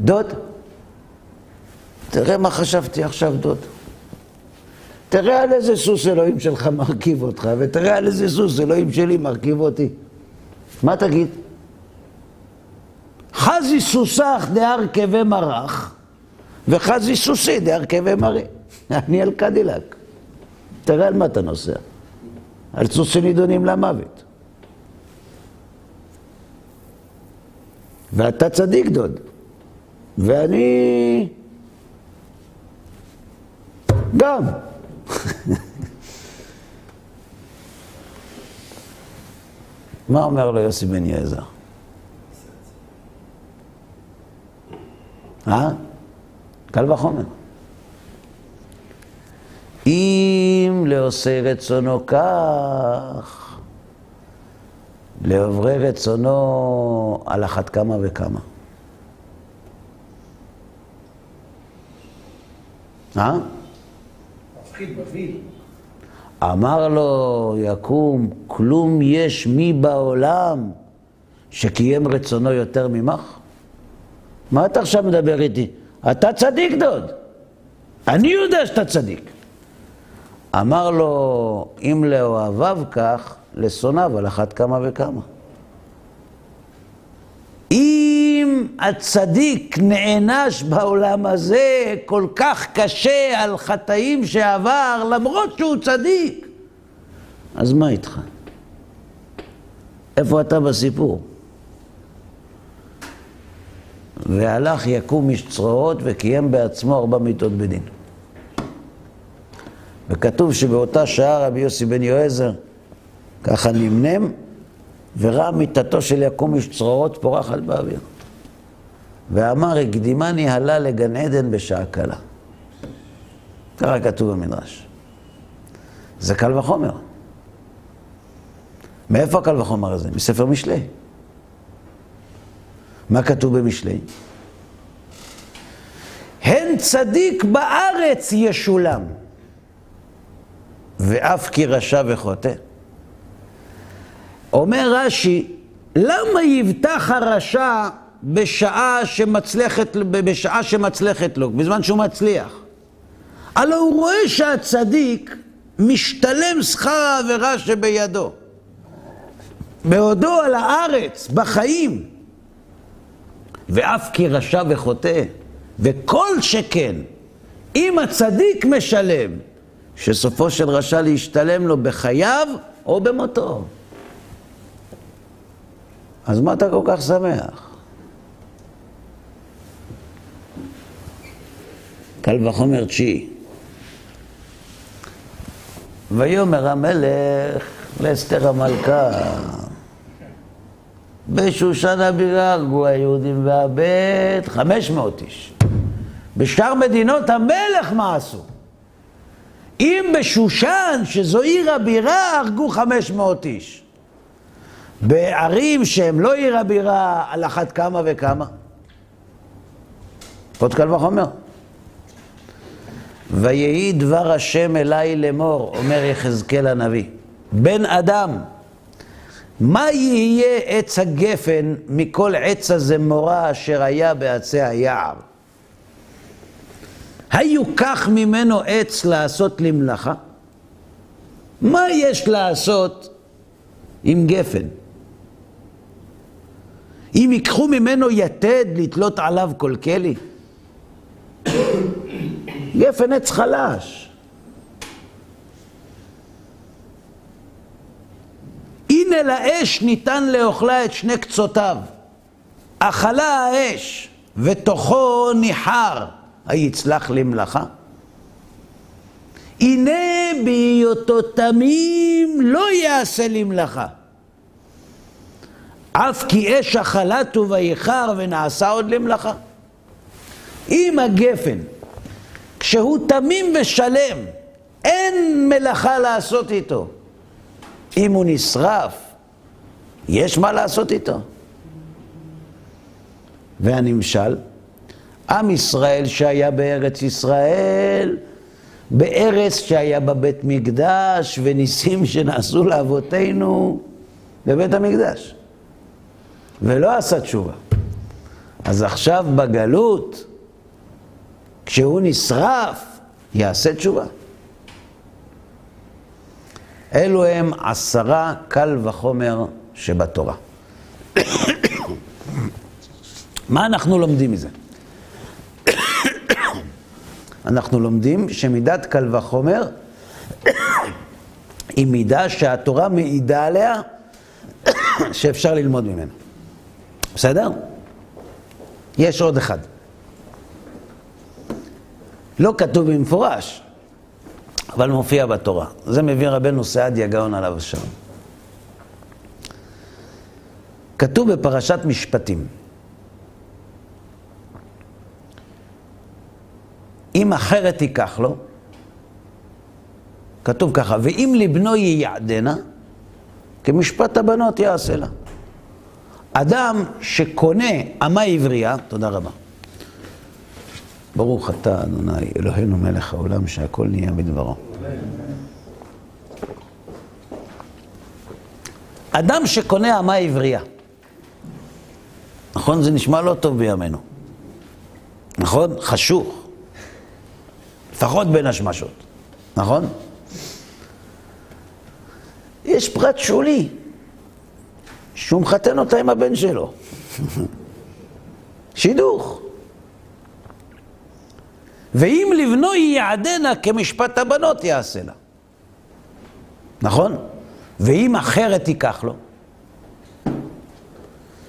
דוד, תראה מה חשבתי עכשיו, דוד. תראה על איזה סוס אלוהים שלך מרכיב אותך, ותראה על איזה סוס אלוהים שלי מרכיב אותי. מה תגיד? חזי סוסך דהרכבי מרח, וחזי סוסי דהרכבי מרי. אני על קדילק. תראה על מה אתה נוסע. על סוסי נידונים למוות. ואתה צדיק דוד. ואני... גם. מה אומר לו יוסי בן יעזר? אה? קל וחומר. אם לעושה רצונו כך, לעוברי רצונו על אחת כמה וכמה. אה? מפחיד, מבהיל. אמר לו יקום, כלום יש מי בעולם שקיים רצונו יותר ממך? מה אתה עכשיו מדבר איתי? אתה צדיק דוד. אני יודע שאתה צדיק. אמר לו, אם לאוהביו כך, לשונאיו על אחת כמה וכמה. הצדיק נענש בעולם הזה כל כך קשה על חטאים שעבר, למרות שהוא צדיק, אז מה איתך? איפה אתה בסיפור? והלך יקום איש צרועות וקיים בעצמו ארבע מיתות בדין. וכתוב שבאותה שעה רבי יוסי בן יועזר ככה נמנם וראה מיתתו של יקום איש צרורות פורחת באוויר. ואמר, הקדימני הלה לגן עדן בשעה קלה. ככה כתוב במדרש. זה קל וחומר. מאיפה הקל וחומר הזה? מספר משלי. מה כתוב במשלי? הן צדיק בארץ ישולם, ואף כי רשע וחוטא. אומר רש"י, למה יבטח הרשע בשעה שמצלחת, בשעה שמצלחת לו, בזמן שהוא מצליח? הלא הוא רואה שהצדיק משתלם שכר העבירה שבידו. בעודו על הארץ, בחיים. ואף כי רשע וחוטא, וכל שכן, אם הצדיק משלם, שסופו של רשע להשתלם לו בחייו או במותו. אז מה אתה כל כך שמח? קל וחומר תשיעי. ויאמר המלך לאסתר המלכה, בשושן הבירה הרגו היהודים והבית חמש מאות איש. בשאר מדינות המלך מה עשו? אם בשושן, שזו עיר הבירה, הרגו חמש מאות איש. בערים שהם לא עיר הבירה, על אחת כמה וכמה. עוד קל וחומר. ויהי דבר השם אליי לאמור, אומר יחזקאל הנביא, בן אדם, מה יהיה עץ הגפן מכל עץ הזמורה אשר היה בעצי היער? היוקח ממנו עץ לעשות למלאכה? מה יש לעשות עם גפן? אם ייקחו ממנו יתד לתלות עליו כל כלי? גפן עץ חלש. הנה לאש ניתן לאוכלה את שני קצותיו. אכלה האש, ותוכו ניחר, היצלח למלאכה? הנה בהיותו תמים לא יעשה למלאכה. אף כי אש אכלתו ויחר ונעשה עוד למלאכה. אם הגפן, כשהוא תמים ושלם, אין מלאכה לעשות איתו. אם הוא נשרף, יש מה לעשות איתו. והנמשל, עם ישראל שהיה בארץ ישראל, בארץ שהיה בבית מקדש וניסים שנעשו לאבותינו בבית המקדש. ולא עשה תשובה. אז עכשיו בגלות, כשהוא נשרף, יעשה תשובה. אלו הם עשרה קל וחומר שבתורה. מה אנחנו לומדים מזה? אנחנו לומדים שמידת קל וחומר היא מידה שהתורה מעידה עליה שאפשר ללמוד ממנה. בסדר? יש עוד אחד. לא כתוב במפורש, אבל מופיע בתורה. זה מביא רבנו סעדיה גאון עליו השלום. כתוב בפרשת משפטים, אם אחרת ייקח לו, כתוב ככה, ואם לבנו ייעדנה, כמשפט הבנות יעשה לה. אדם שקונה אמה עברייה, תודה רבה. ברוך אתה, אדוני, אלוהינו מלך העולם, שהכל נהיה בדברו. אדם שקונה אמה עברייה, נכון? זה נשמע לא טוב בימינו. נכון? חשוך. לפחות בין השמשות. נכון? יש פרט שולי, שהוא מחתן אותה עם הבן שלו. שידוך. ואם לבנו ייעדנה כמשפט הבנות יעשה לה. נכון? ואם אחרת ייקח לו,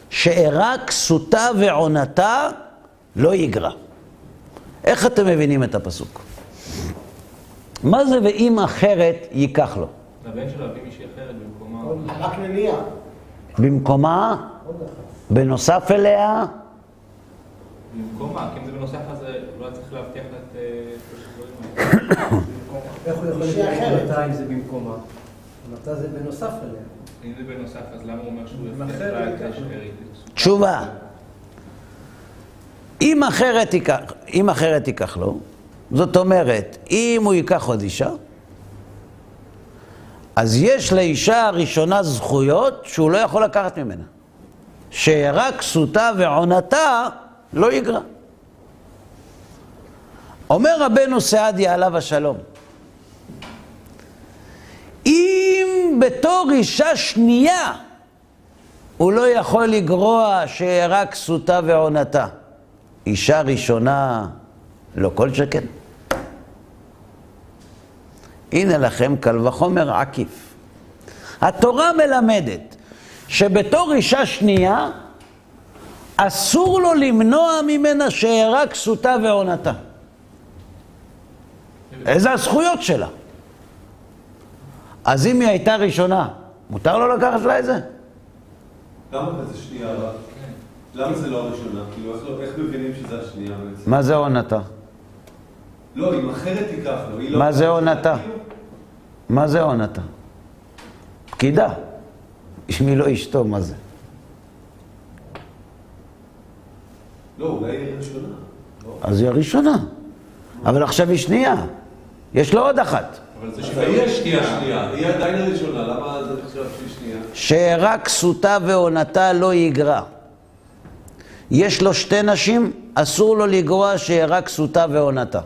שאירע כסותה ועונתה לא יגרע. איך אתם מבינים את הפסוק? מה זה ואם אחרת ייקח לו? לבן שלו להביא מישהי אחרת במקומה. רק מניעה. במקומה. בנוסף אליה, במקומה, כי אם זה בנוסף אז לא היה צריך להבטיח לה את אה, הדברים האלה. איך הוא יכול. עונתה אם זה במקומה? עונתה זה בנוסף אליה. אם זה בנוסף, אז למה הוא אומר שהוא יבטיח לה את. השארית? תשובה. אם אחרת ייקח, אם אחרת ייקח לו, זאת אומרת, אם הוא ייקח עוד אישה, אז יש לאישה הראשונה זכויות שהוא לא יכול לקחת ממנה. שאירע כסותה ועונתה לא יגרע. אומר רבנו סעדיה עליו השלום, אם בתור אישה שנייה הוא לא יכול לגרוע שאירע כסותה ועונתה, אישה ראשונה לא כל שכן. הנה לכם קל וחומר עקיף. התורה מלמדת שבתור אישה שנייה אסור לו למנוע ממנה שאירע כסותה ועונתה. איזה הזכויות שלה? אז אם היא הייתה ראשונה, מותר לו לקחת לה את זה? למה זה שנייה רק? למה זה לא הראשונה? כאילו, איך לא- איך מבינים שזה השנייה בעצם? מה זה עונתה? לא, אם אחרת תיקח לו, היא לא... מה זה עונתה? כאילו? מה זה עונתה? פקידה. היא לא אשתו, מה זה? לא, אולי היא ראשונה. אז היא הראשונה. אבל עכשיו היא שנייה. יש לו עוד אחת. אבל זה אז שווה היא השנייה, שנייה. היא עדיין הראשונה, למה זה נחשב שהיא שנייה? שאירע כסותה ועונתה לא יגרע. יש לו שתי נשים, אסור לו לגרוע שאירע כסותה ועונתה.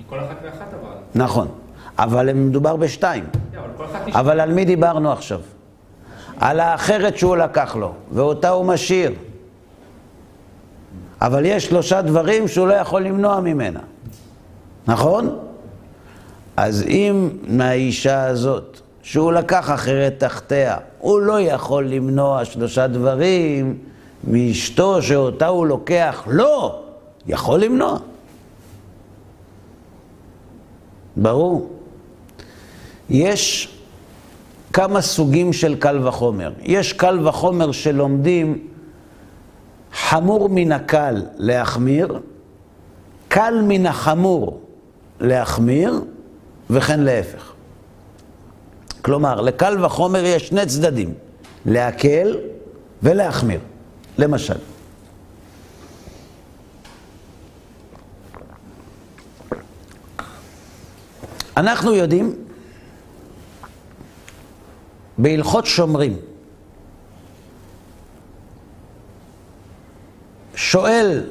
מכל אחת ואחת אבל. נכון. אבל מדובר בשתיים. כן, אבל כל אחת נשאר. אבל על מי דיברנו עכשיו? על האחרת שהוא לקח לו, ואותה הוא משאיר. אבל יש שלושה דברים שהוא לא יכול למנוע ממנה. נכון? אז אם מהאישה הזאת, שהוא לקח אחרת תחתיה, הוא לא יכול למנוע שלושה דברים מאשתו שאותה הוא לוקח, לא, יכול למנוע. ברור. יש כמה סוגים של קל וחומר. יש קל וחומר שלומדים חמור מן הקל להחמיר, קל מן החמור להחמיר, וכן להפך. כלומר, לקל וחומר יש שני צדדים, להקל ולהחמיר. למשל, אנחנו יודעים בהלכות שומרים, שואל,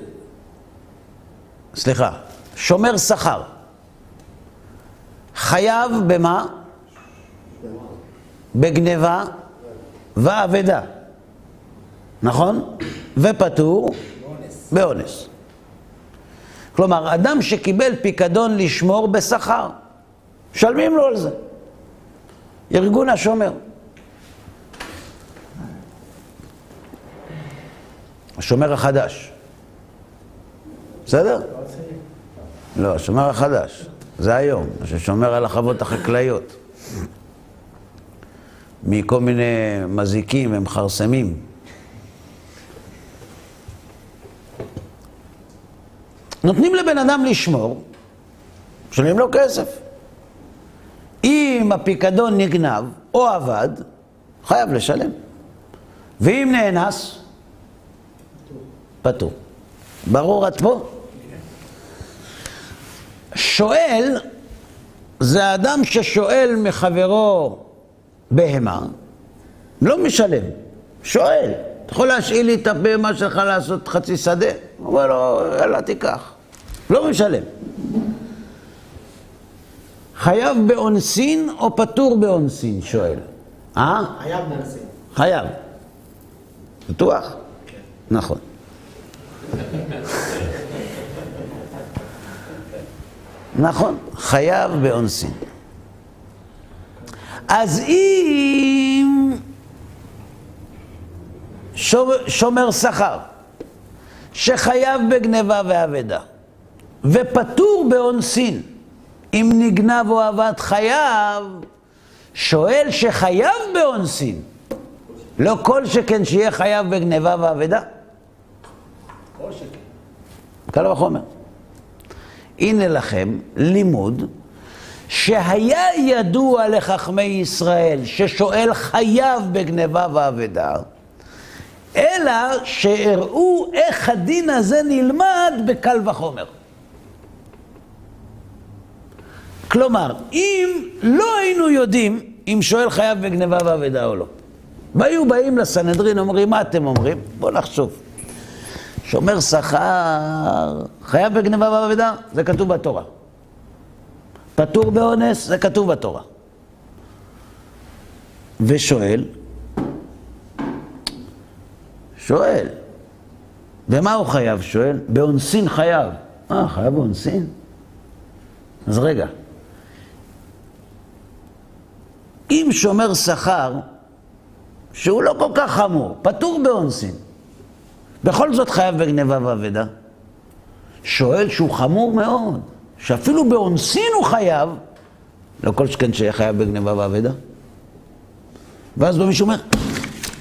סליחה, שומר שכר, חייב במה? בגניבה ואבדה, נכון? ופטור באונס. כלומר, אדם שקיבל פיקדון לשמור בשכר, משלמים לו על זה. ארגון השומר. השומר החדש. בסדר? לא, השומר החדש. זה היום, ששומר על החוות החקלאיות. מכל מיני מזיקים ומכרסמים. נותנים לבן אדם לשמור, משלמים לו כסף. אם הפיקדון נגנב או אבד, חייב לשלם. ואם נאנס, פטור. ברור עד פה? שואל זה האדם ששואל מחברו בהמה, לא משלם, שואל, אתה יכול להשאיל לי את הבהמה שלך לעשות חצי שדה? הוא אומר לו, יאללה, תיקח. לא משלם. חייב באונסין או פטור באונסין? שואל. אה? חייב נעשה. חייב. בטוח? כן. נכון. נכון, חייב באונסין. אז אם שומר, שכר, שחייב בגניבה ואבדה, ופטור באונסין, אם נגנב או אבד חייב, שואל שחייב באונסין, לא כל שכן שיהיה חייב בגניבה ואבדה? קל וחומר. הנה לכם לימוד שהיה ידוע לחכמי ישראל ששואל חייב בגניבה ואבדה, אלא שהראו איך הדין הזה נלמד בקל וחומר. כלומר, אם לא היינו יודעים אם שואל חייב בגניבה ואבדה או לא, והיו באים לסנהדרין, אומרים, מה אתם אומרים? בואו נחשוב. שומר שכר, חייב בגניבה ואבדה, זה כתוב בתורה. פטור באונס, זה כתוב בתורה. ושואל, שואל, במה הוא חייב? שואל, באונסין חייב. אה, חייב באונסין? אז רגע, אם שומר שכר, שהוא לא כל כך חמור, פטור באונסין, בכל זאת חייב בגניבה ואבדה, שואל שהוא חמור מאוד, שאפילו באונסין הוא חייב, לא כל שכן שיהיה חייב בגניבה ואבדה. ואז מישהו אומר,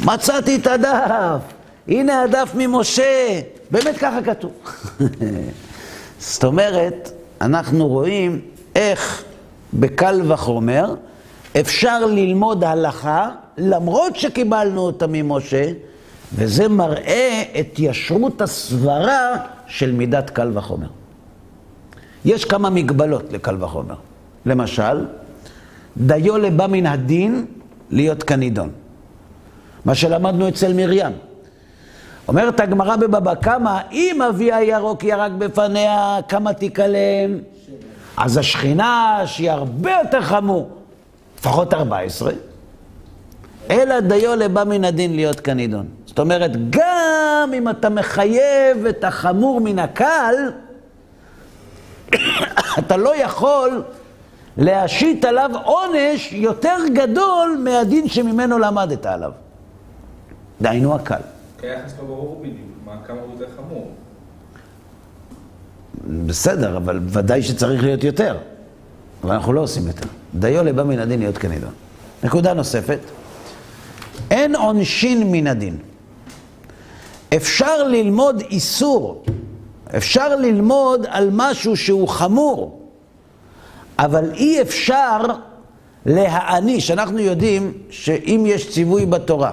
מצאתי את הדף, הנה הדף ממשה, באמת ככה כתוב. זאת אומרת, אנחנו רואים איך בקל וחומר אפשר ללמוד הלכה למרות שקיבלנו אותה ממשה, וזה מראה את ישרות הסברה של מידת קל וחומר. יש כמה מגבלות לקל וחומר. למשל, דיו לבא מן הדין להיות כנידון. מה שלמדנו אצל מרים. אומרת הגמרא בבבא קמא, אם אבי הירוק ירק בפניה, כמה תיכלם? אז השכינה, שהיא הרבה יותר חמור, לפחות 14, אלא דיו לבא מן הדין להיות כנידון. זאת אומרת, גם אם אתה מחייב את החמור מן הקל, אתה לא יכול להשית עליו עונש יותר גדול מהדין שממנו למדת עליו. דהיינו הקל. כי היחס לא ברור בדיוק, מה, כמה הוא יותר חמור. בסדר, אבל ודאי שצריך להיות יותר. אבל אנחנו לא עושים יותר. דיו לבא מן הדין להיות כנידון. נקודה נוספת, אין עונשין מן הדין. אפשר ללמוד איסור, אפשר ללמוד על משהו שהוא חמור, אבל אי אפשר להעניש. אנחנו יודעים שאם יש ציווי בתורה,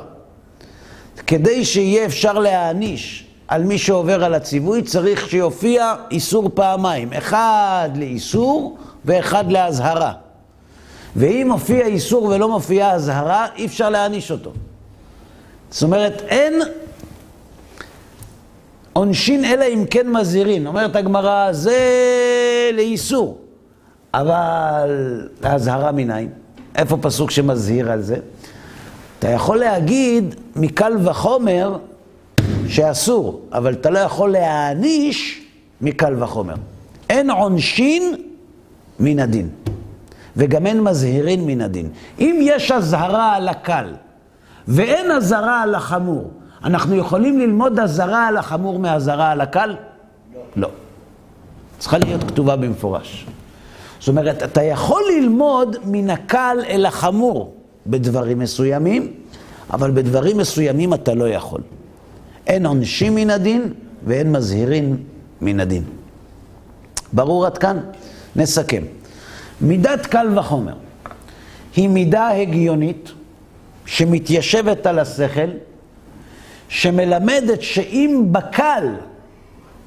כדי שיהיה אפשר להעניש על מי שעובר על הציווי, צריך שיופיע איסור פעמיים, אחד לאיסור ואחד לאזהרה. ואם מופיע איסור ולא מופיעה אזהרה, אי אפשר להעניש אותו. זאת אומרת, אין עונשין אלא אם כן מזהירין. אומרת הגמרא, זה לאיסור, אבל לאזהרה מנין? איפה פסוק שמזהיר על זה? אתה יכול להגיד מקל וחומר שאסור, אבל אתה לא יכול להעניש מקל וחומר. אין עונשין מן הדין, וגם אין מזהירין מן הדין. אם יש אזהרה על הקל ואין אזהרה על החמור, אנחנו יכולים ללמוד אזהרה על החמור מאזהרה על הקל? לא. לא. צריכה להיות כתובה במפורש. זאת אומרת, אתה יכול ללמוד מן הקל אל החמור בדברים מסוימים, אבל בדברים מסוימים אתה לא יכול. אין עונשים מן הדין ואין מזהירין מן הדין. ברור עד כאן? נסכם. מידת קל וחומר היא מידה הגיונית שמתיישבת על השכל, שמלמדת שאם בקל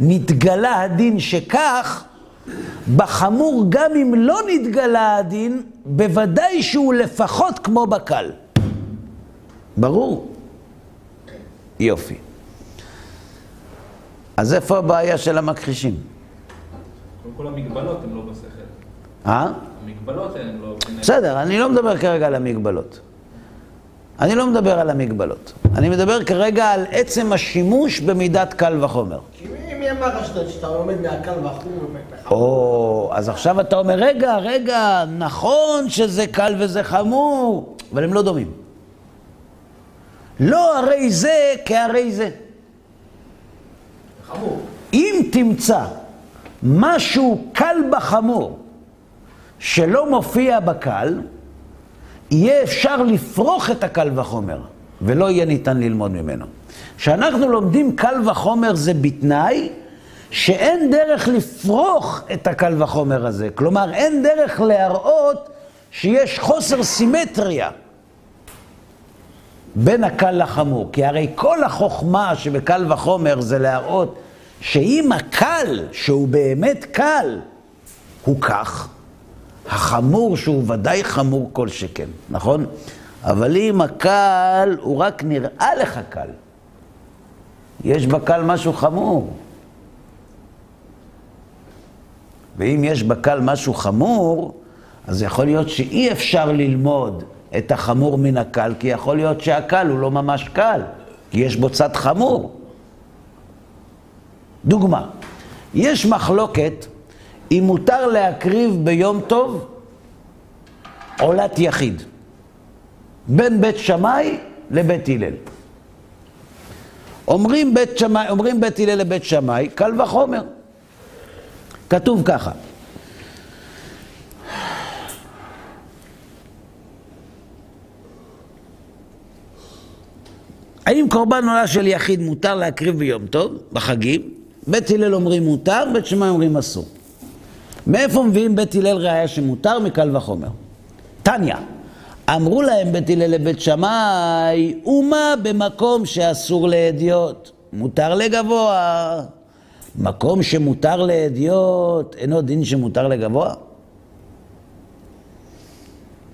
נתגלה הדין שכך, בחמור גם אם לא נתגלה הדין, בוודאי שהוא לפחות כמו בקל. ברור. יופי. אז איפה הבעיה של המכחישים? קודם כל המגבלות הן לא בשכל. אה? המגבלות הן לא... בסדר, אני לא מדבר כרגע על המגבלות. אני לא מדבר על המגבלות. אני מדבר כרגע על עצם השימוש במידת קל וחומר. כי מי אמר לך שאתה- לומד מהקל והחום? או, אז עכשיו אתה אומר, רגע, רגע, נכון שזה קל וזה חמור, אבל הם לא דומים. לא הרי זה כהרי זה. חמור. אם תמצא משהו קל בחמור שלא מופיע בקל, יהיה אפשר לפרוך את הקל וחומר, ולא יהיה ניתן ללמוד ממנו. כשאנחנו לומדים קל וחומר זה בתנאי שאין דרך לפרוך את הקל וחומר הזה. כלומר, אין דרך להראות שיש חוסר סימטריה בין הקל לחמור. כי הרי כל החוכמה שבקל וחומר זה להראות שאם הקל, שהוא באמת קל, הוא כך, החמור שהוא ודאי חמור כל שכן, נכון? אבל אם הקל הוא רק נראה לך קל, יש בקל משהו חמור. ואם יש בקל משהו חמור, אז יכול להיות שאי אפשר ללמוד את החמור מן הקל, כי יכול להיות שהקל הוא לא ממש קל, כי יש בו צד חמור. דוגמה, יש מחלוקת אם מותר להקריב ביום טוב עולת יחיד, בין בית שמאי לבית הלל. אומרים בית, שמאי, אומרים בית הלל לבית שמאי, קל וחומר. כתוב ככה, האם קורבן עולה של יחיד מותר להקריב ביום טוב, בחגים? בית הלל אומרים מותר, בית שמאי אומרים אסור. מאיפה מביאים בית הלל ראיה שמותר? מקל וחומר. תניא, אמרו להם בית הלל לבית שמאי, אומה במקום שאסור לאדיוט, מותר לגבוה. מקום שמותר לאדיוט, אינו דין שמותר לגבוה?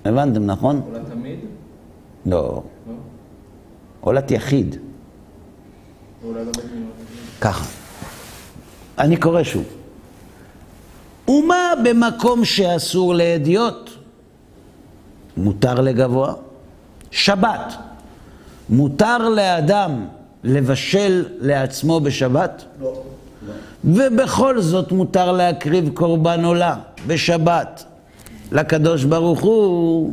הבנתם, נכון? אולי תמיד? לא. לא? עולת יחיד. לא. ככה. אני קורא שוב. ומה במקום שאסור לאדיוט? מותר לגבוה. שבת. מותר לאדם לבשל לעצמו בשבת? לא. ובכל זאת מותר להקריב קורבן עולה בשבת לקדוש ברוך הוא.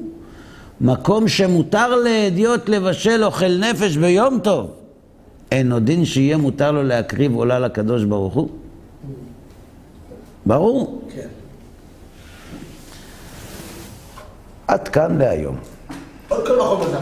מקום שמותר לאדיוט לבשל אוכל נפש ביום טוב, אין עוד דין שיהיה מותר לו להקריב עולה לקדוש ברוך הוא? ברור. כן. עד כאן להיום. עוד כל וחומר זה